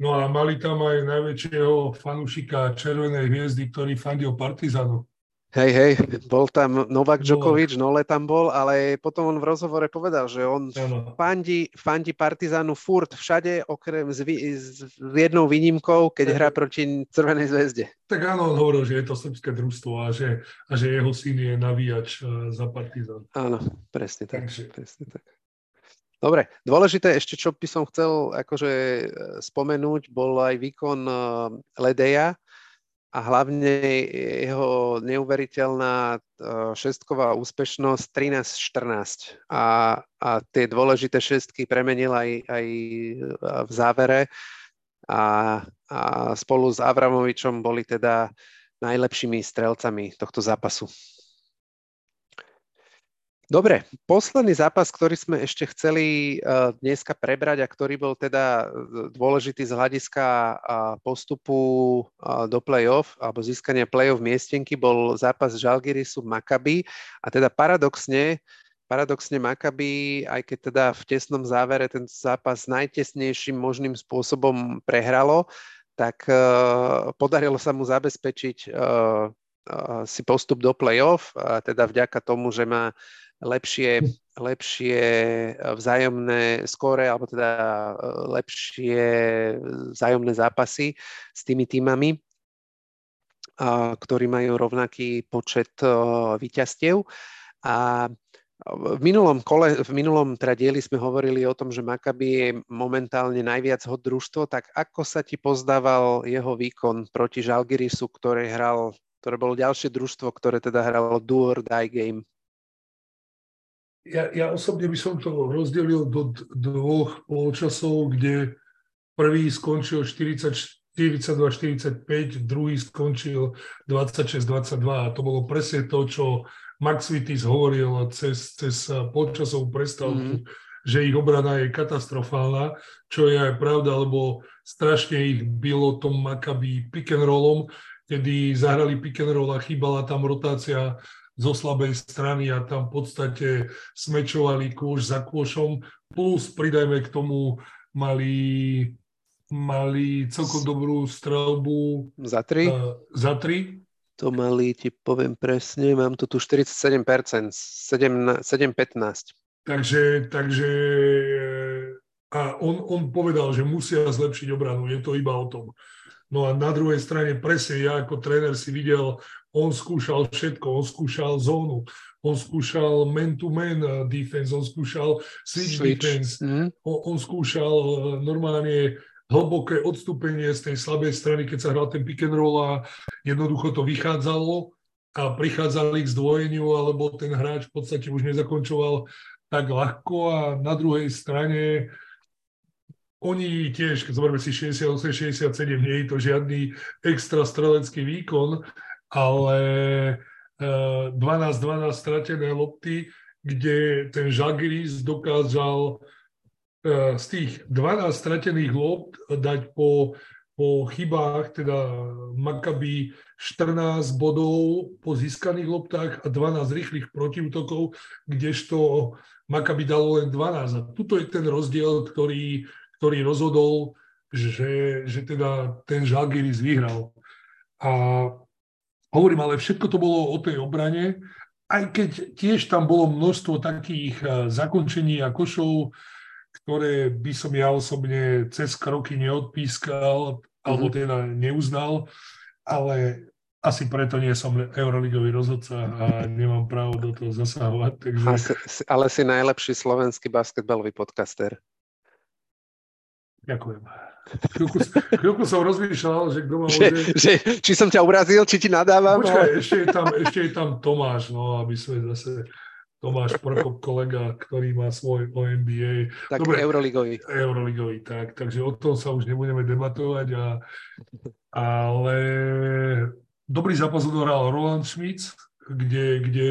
No a mali tam aj najväčšieho fanúšika Červenej hviezdy, ktorý fandil Partizanu. Hej, hej, bol tam Novak Djokovic, Nole tam bol, ale potom on v rozhovore povedal, že on fandí, fandí Partizanu furt všade, okrem s, s jednou výnimkou, keď hrá proti Crvenej zväzde. Tak áno, on hovoril, že je to srbské družstvo a že, a že jeho syn je navíjač e, za Partizan. Áno, presne tak. Takže. Presne tak. Dobre, dôležité ešte, čo by som chcel akože e, spomenúť, bol aj výkon e, Ledeja, a hlavne jeho neuveriteľná e, šestková úspešnosť 13-14 a, a tie dôležité šestky premenil aj, aj v závere a, a spolu s Avramovičom boli teda najlepšími strelcami tohto zápasu. Dobre, posledný zápas, ktorý sme ešte chceli uh, dneska prebrať a ktorý bol teda e, dôležitý z hľadiska uh, postupu do play-off alebo získania play-off miestenky, bol zápas Žalgirisu Maccabi. A teda paradoxne, paradoxne Maccabi, aj keď teda v tesnom závere ten zápas najtesnejším možným spôsobom prehralo, tak podarilo sa mu zabezpečiť si postup do play-off, teda vďaka tomu, že má lepšie, lepšie vzájomné skóre, alebo teda e, lepšie vzájomné zápasy s tými týmami, ktorí majú rovnaký počet e, výťastiev. A v minulom kole, v minulom teda dieli sme hovorili o tom, že Maccabi je momentálne najviac hod družstvo, tak ako sa ti pozdával jeho výkon proti Žalgirisu, ktoré hral, ktoré bolo ďalšie družstvo, ktoré teda hralo do or die game? Ja, ja osobne by som to rozdelil do dvoch polčasov, kde prvý skončil 42-45, druhý skončil 26-22 a to bolo presne to, čo Max Vitis hovoril cez, cez polčasovú prestávku, mm-hmm. že ich obrana je katastrofálna, čo je aj pravda, lebo strašne ich bylo tom Maccabi pick and rollom, kedy zahrali pick and roll a chýbala tam rotácia zo slabej strany a tam v podstate smečovali kôž za kôšom, plus pridajme k tomu mali, mali celkom dobrú strelbu. Za tri? Uh, za tri. To mali, ti poviem presne, mám to tu 47%, 7-15. Takže, takže a on, on povedal, že musia zlepšiť obranu, je to iba o tom. No a na druhej strane presne ja ako tréner si videl on skúšal všetko, on skúšal zónu, on skúšal man-to-man uh, defense, on skúšal switch, switch. defense, mm. on, on skúšal uh, normálne hlboké odstúpenie z tej slabej strany, keď sa hral ten pick and roll a jednoducho to vychádzalo a prichádzali k zdvojeniu, alebo ten hráč v podstate už nezakončoval tak ľahko a na druhej strane oni tiež, keď zoberieme si 68-67, nie je to žiadny extra strelecký výkon, ale 12-12 uh, stratené lopty, kde ten Žagiris dokázal uh, z tých 12 stratených lopt dať po po chybách, teda Maccabi 14 bodov po získaných loptách a 12 rýchlych protiútokov, kdežto Maccabi dalo len 12. A tuto je ten rozdiel, ktorý, ktorý rozhodol, že, že teda ten Žalgiris vyhral. A hovorím, ale všetko to bolo o tej obrane, aj keď tiež tam bolo množstvo takých eh, zakončení a košov, ktoré by som ja osobne cez kroky neodpískal, alebo mhm. teda neuznal, ale asi preto nie som euroligový rozhodca a nemám právo do toho zasahovať. Takže... si, ale si najlepší slovenský basketbalový podcaster. Ďakujem. Chvíľku, chvíľku som rozmýšľal, že kto ma môže... Že, že, či som ťa urazil, či ti nadávam. Počkaj, ale... ešte, je tam, ešte je tam Tomáš, no, aby sme zase Tomáš Prokop, kolega, ktorý má svoj ONBA. Tak Dobre, Euroligový. Euroligový, tak. Takže o tom sa už nebudeme debatovať. A, ale dobrý zápas odohral Roland Schmitz, kde, kde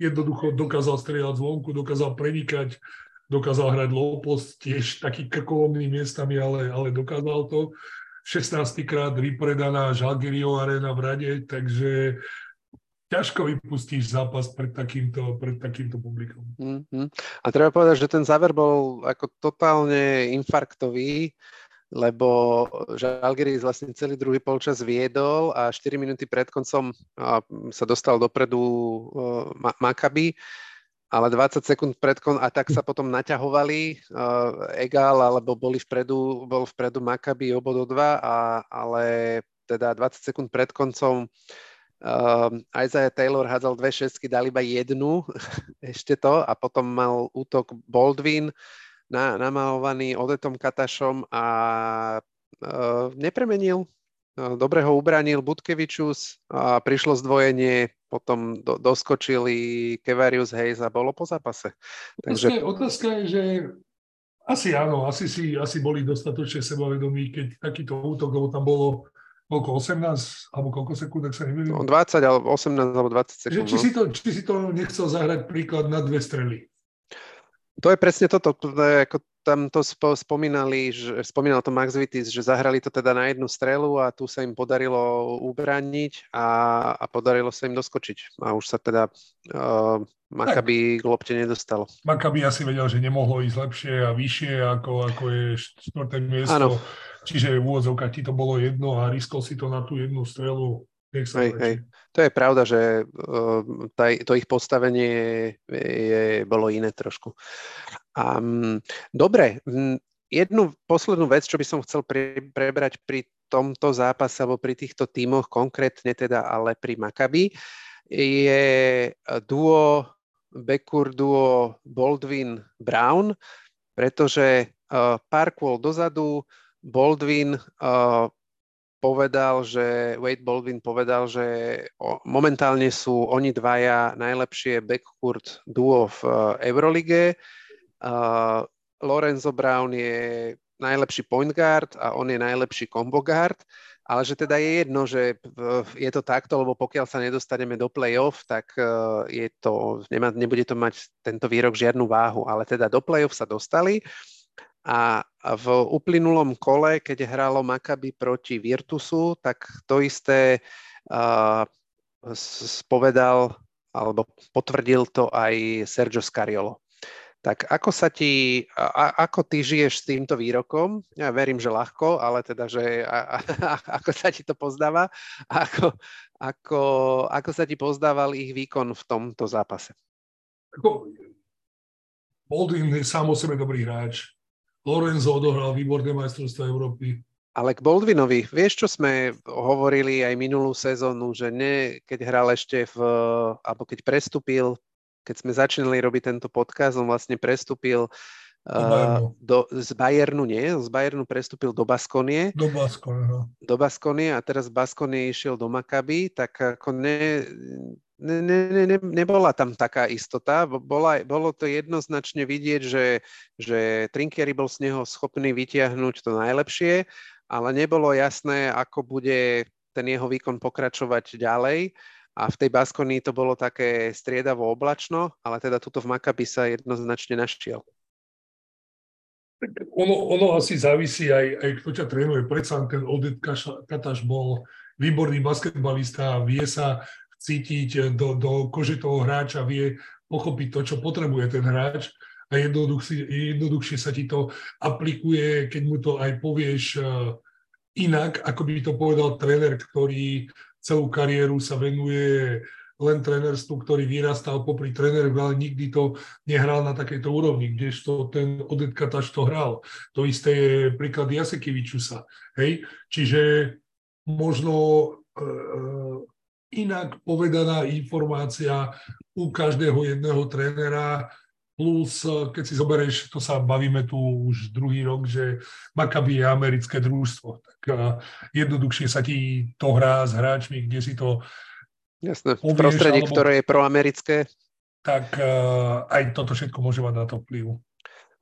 jednoducho dokázal strieľať zvonku, dokázal prenikať, dokázal hrať low tiež taký krkolomný miestami, ale, ale dokázal to. 16 krát vypredaná Žalgirio Arena v rade, takže ťažko vypustíš zápas pred takýmto, pred takýmto publikom. Mm-hmm. A treba povedať, že ten záver bol ako totálne infarktový, lebo Žalgiris vlastne celý druhý polčas viedol a 4 minúty pred koncom sa dostal dopredu Makabi, ale 20 sekúnd pred kon a tak sa potom naťahovali uh, Egal, alebo boli vpredu, bol vpredu Makabi obod o dva, a, ale teda 20 sekúnd pred koncom Uh, Isaiah Taylor hádzal dve šestky, dal iba jednu, ešte to, a potom mal útok Baldwin, na, namalovaný Odetom Katašom a uh, nepremenil. Uh, dobre ho ubranil Budkevičus a prišlo zdvojenie, potom do, doskočili Kevarius Hayes a bolo po zápase. Takže... Otázka je, že asi áno, asi, si, asi boli dostatočne sebavedomí, keď takýto útok, lebo tam bolo koľko, 18 alebo koľko sekúnd, ak sa neviem. No, 20 alebo 18 alebo 20 sekúnd. Či, no. si to, či si to nechcel zahrať príklad na dve strely? To je presne toto, ako tam to spomínali, že, spomínal to Max Vitis, že zahrali to teda na jednu strelu a tu sa im podarilo ubrániť a, a podarilo sa im doskočiť. A už sa teda uh, Makabi k lopte nedostalo. Makabi asi vedel, že nemohlo ísť lepšie a vyššie, ako, ako je štvrté miesto. Ano. Čiže v úvodzovkách ti to bolo jedno a riskol si to na tú jednu strelu. Hej, hej. To je pravda, že uh, taj, to ich postavenie je, je, bolo iné trošku. Um, dobre, jednu poslednú vec, čo by som chcel pre, prebrať pri tomto zápase alebo pri týchto tímoch, konkrétne teda ale pri Maccabi, je duo, Bekur duo Baldwin-Brown, pretože uh, Parkwall dozadu, Baldwin uh, povedal, že Wade Baldwin povedal, že momentálne sú oni dvaja najlepšie backcourt duo v eh, Eurolige. Uh, Lorenzo Brown je najlepší point guard a on je najlepší combo guard, ale že teda je jedno, že je to takto, lebo pokiaľ sa nedostaneme do play-off, tak eh, je to, nemá, nebude to mať tento výrok žiadnu váhu, ale teda do play-off sa dostali a v uplynulom kole, keď hralo Maccabi proti Virtusu, tak to isté uh, spovedal alebo potvrdil to aj Sergio Scariolo. Tak ako sa ti, a, ako ty žiješ s týmto výrokom? Ja verím, že ľahko, ale teda, že a, a, a, ako sa ti to pozdáva? Ako, ako, ako sa ti pozdával ich výkon v tomto zápase? Baldwin je sám o sebe dobrý hráč. Lorenzo odohral výborné majstrovstvo Európy. Ale k Boldvinovi, vieš, čo sme hovorili aj minulú sezónu, že ne, keď hral ešte v, alebo keď prestúpil, keď sme začínali robiť tento podcast, on vlastne prestúpil uh, do, z Bayernu, nie? Z Bayernu prestúpil do Baskonie. Do Baskonie, no. Do Baskonie a teraz z Baskonie išiel do Makaby, tak ako ne, ne, ne, ne, nebola tam taká istota. Bola, bolo to jednoznačne vidieť, že, že Trinkieri bol z neho schopný vytiahnuť to najlepšie, ale nebolo jasné, ako bude ten jeho výkon pokračovať ďalej. A v tej Baskonii to bolo také striedavo oblačno, ale teda tuto v Makabi sa jednoznačne našiel. ono, ono asi závisí aj, aj kto ťa trénuje. Predsa ten Odet Kataš bol výborný basketbalista, vie sa cítiť do, do kože toho hráča, vie pochopiť to, čo potrebuje ten hráč a jednoduchšie, jednoduchšie sa ti to aplikuje, keď mu to aj povieš uh, inak, ako by to povedal tréner, ktorý celú kariéru sa venuje len trénerstvu, ktorý vyrastal popri tréneroch, ale nikdy to nehral na takejto úrovni, kdežto ten Odet Kataš to hral. To isté je príklad Jasekevičusa. Hej? Čiže možno uh, inak povedaná informácia u každého jedného trénera, plus keď si zoberieš, to sa bavíme tu už druhý rok, že Maccabi je americké družstvo, tak jednoduchšie sa ti to hrá s hráčmi, kde si to Jasné, v prostredí, alebo, ktoré je proamerické. Tak uh, aj toto všetko môže mať na to vplyv.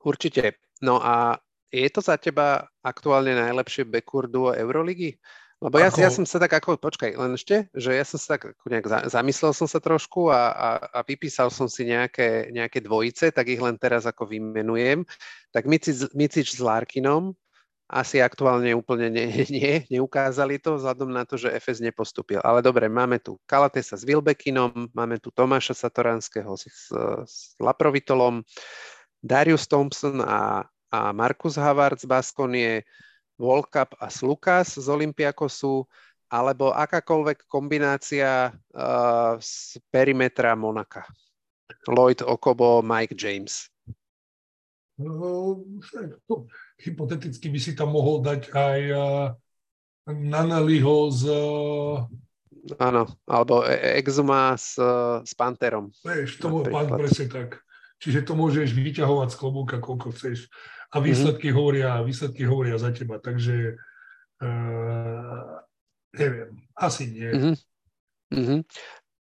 Určite. No a je to za teba aktuálne najlepšie backcourt duo Euroligy? Lebo ja, ako... ja som sa tak ako, počkaj, len ešte, že ja som sa tak nejak zamyslel som sa trošku a, a, a vypísal som si nejaké, nejaké dvojice, tak ich len teraz ako vymenujem. Tak Micič, Micič s Larkinom asi aktuálne úplne nie, nie, neukázali to, vzhľadom na to, že FS nepostupil. Ale dobre, máme tu Kalatesa s Wilbekinom, máme tu Tomáša Satoranského s, s Laprovitolom, Darius Thompson a, a Markus Havard z Baskonie, Volkap a Slukas z Olympiakosu, alebo akákoľvek kombinácia uh, z perimetra Monaka. Lloyd Okobo, Mike James. No, hypoteticky by si tam mohol dať aj uh, Nanaliho z... Uh, Áno, alebo e-, Exuma s, s Panterom. Vieš, to pán presne tak. Čiže to môžeš vyťahovať z klobúka, koľko chceš a mhm. výsledky, mm-hmm. hovoria, výsledky hovoria za teba. Takže uh, neviem, asi nie. Mm-hmm. Mm-hmm.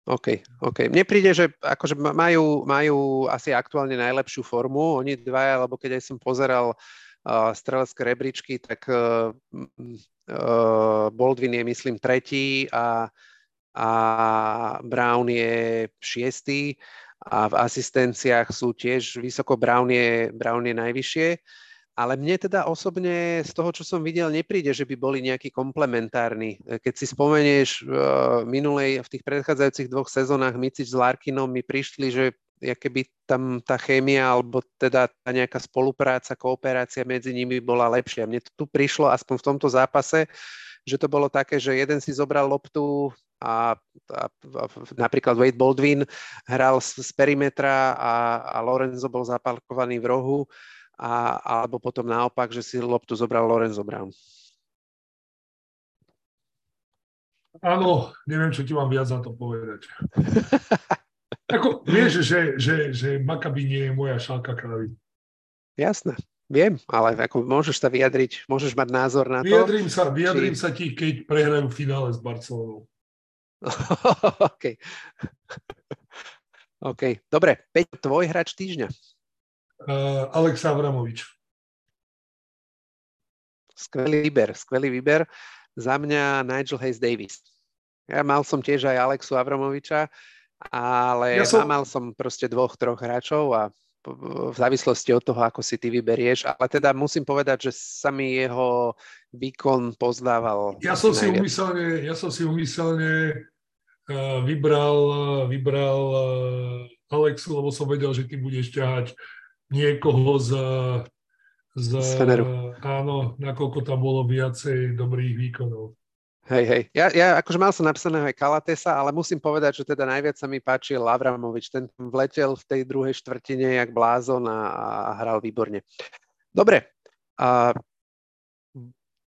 OK, OK. Mne príde, že akože majú, majú asi aktuálne najlepšiu formu. Oni dvaja, lebo keď aj som pozeral uh, strelecké rebríčky, tak uh, uh, Baldwin je myslím tretí a, a Brown je šiestý a v asistenciách sú tiež vysoko Brown je, najvyššie. Ale mne teda osobne z toho, čo som videl, nepríde, že by boli nejakí komplementárni. Keď si spomenieš uh, minulej, v tých predchádzajúcich dvoch sezónach Micič s Larkinom mi prišli, že keby tam tá chémia alebo teda tá nejaká spolupráca, kooperácia medzi nimi bola lepšia. Mne to tu prišlo aspoň v tomto zápase, že to bolo také, že jeden si zobral loptu a, a, a napríklad Wade Baldwin hral z, z perimetra a, a Lorenzo bol zaparkovaný v rohu a, alebo potom naopak, že si loptu zobral Lorenzo Brown. Áno, neviem, čo ti mám viac na to povedať. Ako, vieš, že, že, že Maccabi nie je moja šálka kravy. Jasné, viem, ale ako môžeš sa vyjadriť, môžeš mať názor na to. Vyjadrím sa, vyjadrím či... sa ti, keď prehrajú finále s Barcelonou. OK. OK. Dobre, Peť, tvoj hráč týždňa. Uh, Alex Avramovič. Skvelý výber, skvelý výber. Za mňa Nigel Hayes Davis. Ja mal som tiež aj Alexu Avramoviča, ale ja som... mal som proste dvoch, troch hráčov a v závislosti od toho, ako si ty vyberieš, ale teda musím povedať, že sa mi jeho výkon pozdával. Ja som, si umyselne, ja som si umyselne uh, vybral, vybral uh, Alexu, lebo som vedel, že ty budeš ťahať niekoho z, z, z Áno, nakoľko tam bolo viacej dobrých výkonov. Hej, hej. Ja, ja akože mal som napísaného aj Kalatesa, ale musím povedať, že teda najviac sa mi páčil Lavramovič. Ten vletel v tej druhej štvrtine jak blázon a, a hral výborne. Dobre. A,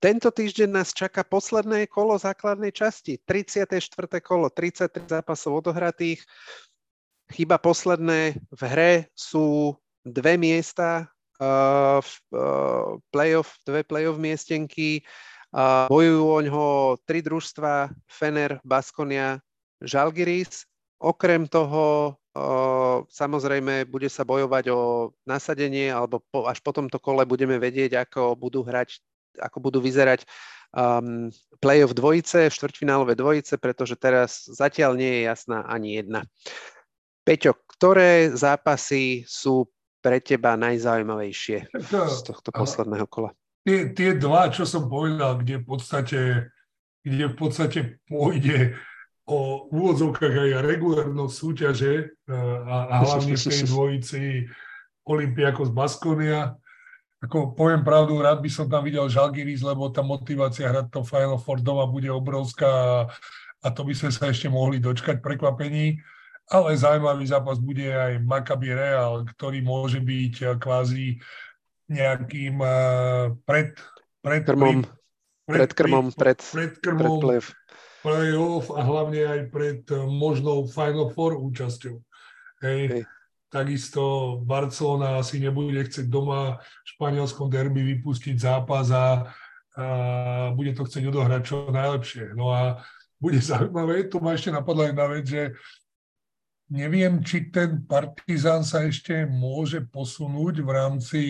tento týždeň nás čaká posledné kolo základnej časti. 34. kolo, 33 zápasov odohratých. Chyba posledné v hre sú dve miesta uh, v uh, playoff, dve playoff miestenky bojujú o ňoho tri družstva, Fener, Baskonia, Žalgiris okrem toho samozrejme bude sa bojovať o nasadenie alebo po, až po tomto kole budeme vedieť, ako budú hrať, ako budú vyzerať um, play-off dvojice, štvrťfinálové dvojice, pretože teraz zatiaľ nie je jasná ani jedna. Peťo, ktoré zápasy sú pre teba najzaujímavejšie z tohto posledného kola? Tie, tie dva, čo som povedal, kde v podstate, kde v podstate pôjde o úvodzovkách aj regulárnosť súťaže a, a hlavne v tej dvojici Olympiakos Baskonia. Ako poviem pravdu, rád by som tam videl Žalgiris, lebo tá motivácia hrať to Final Four doma bude obrovská a to by sme sa ešte mohli dočkať prekvapení. Ale zaujímavý zápas bude aj Maccabi Real, ktorý môže byť e, kvázi nejakým e, pred, pred, krmom, pred, pred krmom, pred, pred krmom, pred play-off a hlavne aj pred eh, možnou Final Four účasťou. Hej. Hej. Takisto Barcelona asi nebude chcieť doma v španielskom derby vypustiť zápas a, a bude to chcieť odohrať čo najlepšie. No a bude zaujímavé, to ma ešte napadla jedna vec, že neviem, či ten Partizán sa ešte môže posunúť v rámci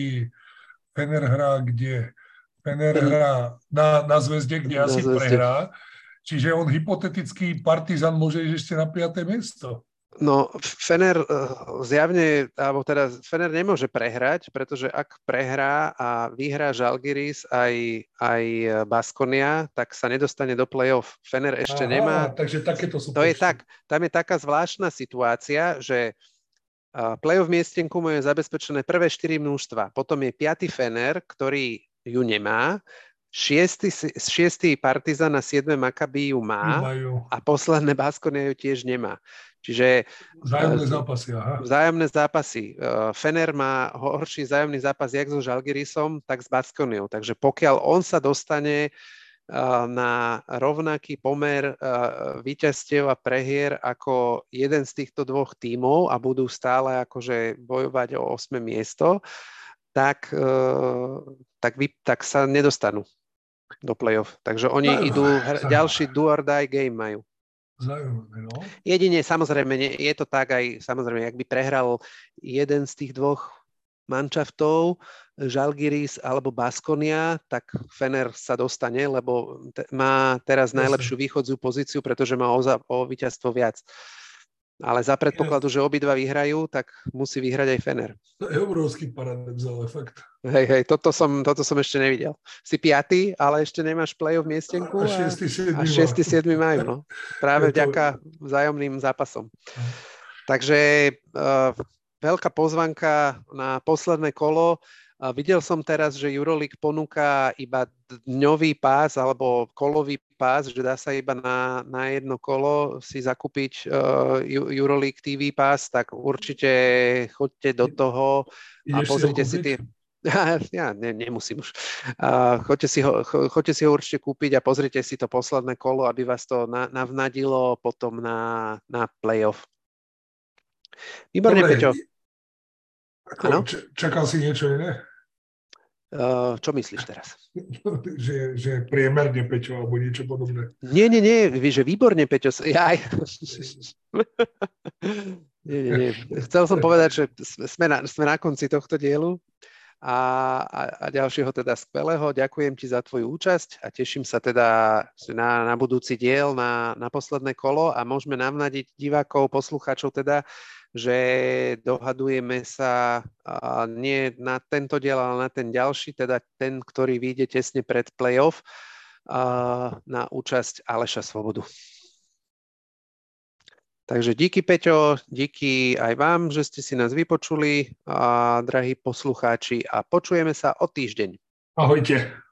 Fener hra kde? Fener hrá na, na zväzde, kde na asi zvezde. prehrá. Čiže on hypotetický partizan môže ísť ešte na 5. miesto. No, Fener eh, zjavne, alebo teda Fener nemôže prehrať, pretože ak prehrá a vyhrá Žalgiris aj, aj Baskonia, tak sa nedostane do play-off. Fener ešte Aha, nemá. Takže takéto sú To je tak. Tam je taká zvláštna situácia, že eh, play-off miestenku mu je zabezpečené prvé 4 množstva. Potom je 5. Fener, ktorý ju nemá Šiestý, šiestý Partizan a siedme Makabi ju má Majú. a posledné Baskonia ju tiež nemá. Čiže vzájomné uh, zápasy, aha. Vzájomné zápasy. Uh, Fener má horší vzájomný zápas jak so Žalgirisom, tak s Baskoniou. Takže pokiaľ on sa dostane uh, na rovnaký pomer víťazstiev a prehier ako jeden z týchto dvoch tímov a budú stále akože bojovať o 8 miesto, tak, tak, vy, tak sa nedostanú do play-off. Takže oni Zaujímavé. idú, Zaujímavé. ďalší do or die game majú. Zaujímavé, no. Jedine, samozrejme, nie, je to tak aj, samozrejme, ak by prehral jeden z tých dvoch mančaftov, Žalgiris alebo Baskonia, tak Fener sa dostane, lebo te, má teraz najlepšiu východziu pozíciu, pretože má o, o víťazstvo viac. Ale za predpokladu, že obidva vyhrajú, tak musí vyhrať aj Fener. To je obrovský paradox, ale fakt. Hej, hej, toto som, toto som ešte nevidel. Si piatý, ale ešte nemáš play-off miestenku a, a 6. 7. A 6. 7. majú, no. Práve vďaka vzájomným zápasom. Takže uh, veľká pozvanka na posledné kolo. A videl som teraz, že Euroleague ponúka iba dňový pás alebo kolový pás, že dá sa iba na, na jedno kolo si zakúpiť uh, Euroleague TV pás, tak určite choďte do toho a pozrite si tie... Ja ne, nemusím už. Uh, choďte, si ho, cho, choďte si ho určite kúpiť a pozrite si to posledné kolo, aby vás to na, navnadilo potom na, na playoff. Výborne, Dobre, Peťo. Ako, čakal si niečo iné? Uh, čo myslíš teraz? že, že priemerne, Peťo, alebo niečo podobné. Nie, nie, nie, že výborne, Peťo. Jaj. nie, nie, nie. Chcel som povedať, že sme na, sme na konci tohto dielu a, a, a ďalšieho teda skvelého. Ďakujem ti za tvoju účasť a teším sa teda na, na budúci diel, na, na posledné kolo a môžeme navnadiť divákov, poslucháčov teda, že dohadujeme sa nie na tento diel, ale na ten ďalší, teda ten, ktorý vyjde tesne pred playoff na účasť Aleša Svobodu. Takže díky Peťo, díky aj vám, že ste si nás vypočuli, a, drahí poslucháči, a počujeme sa o týždeň. Ahojte.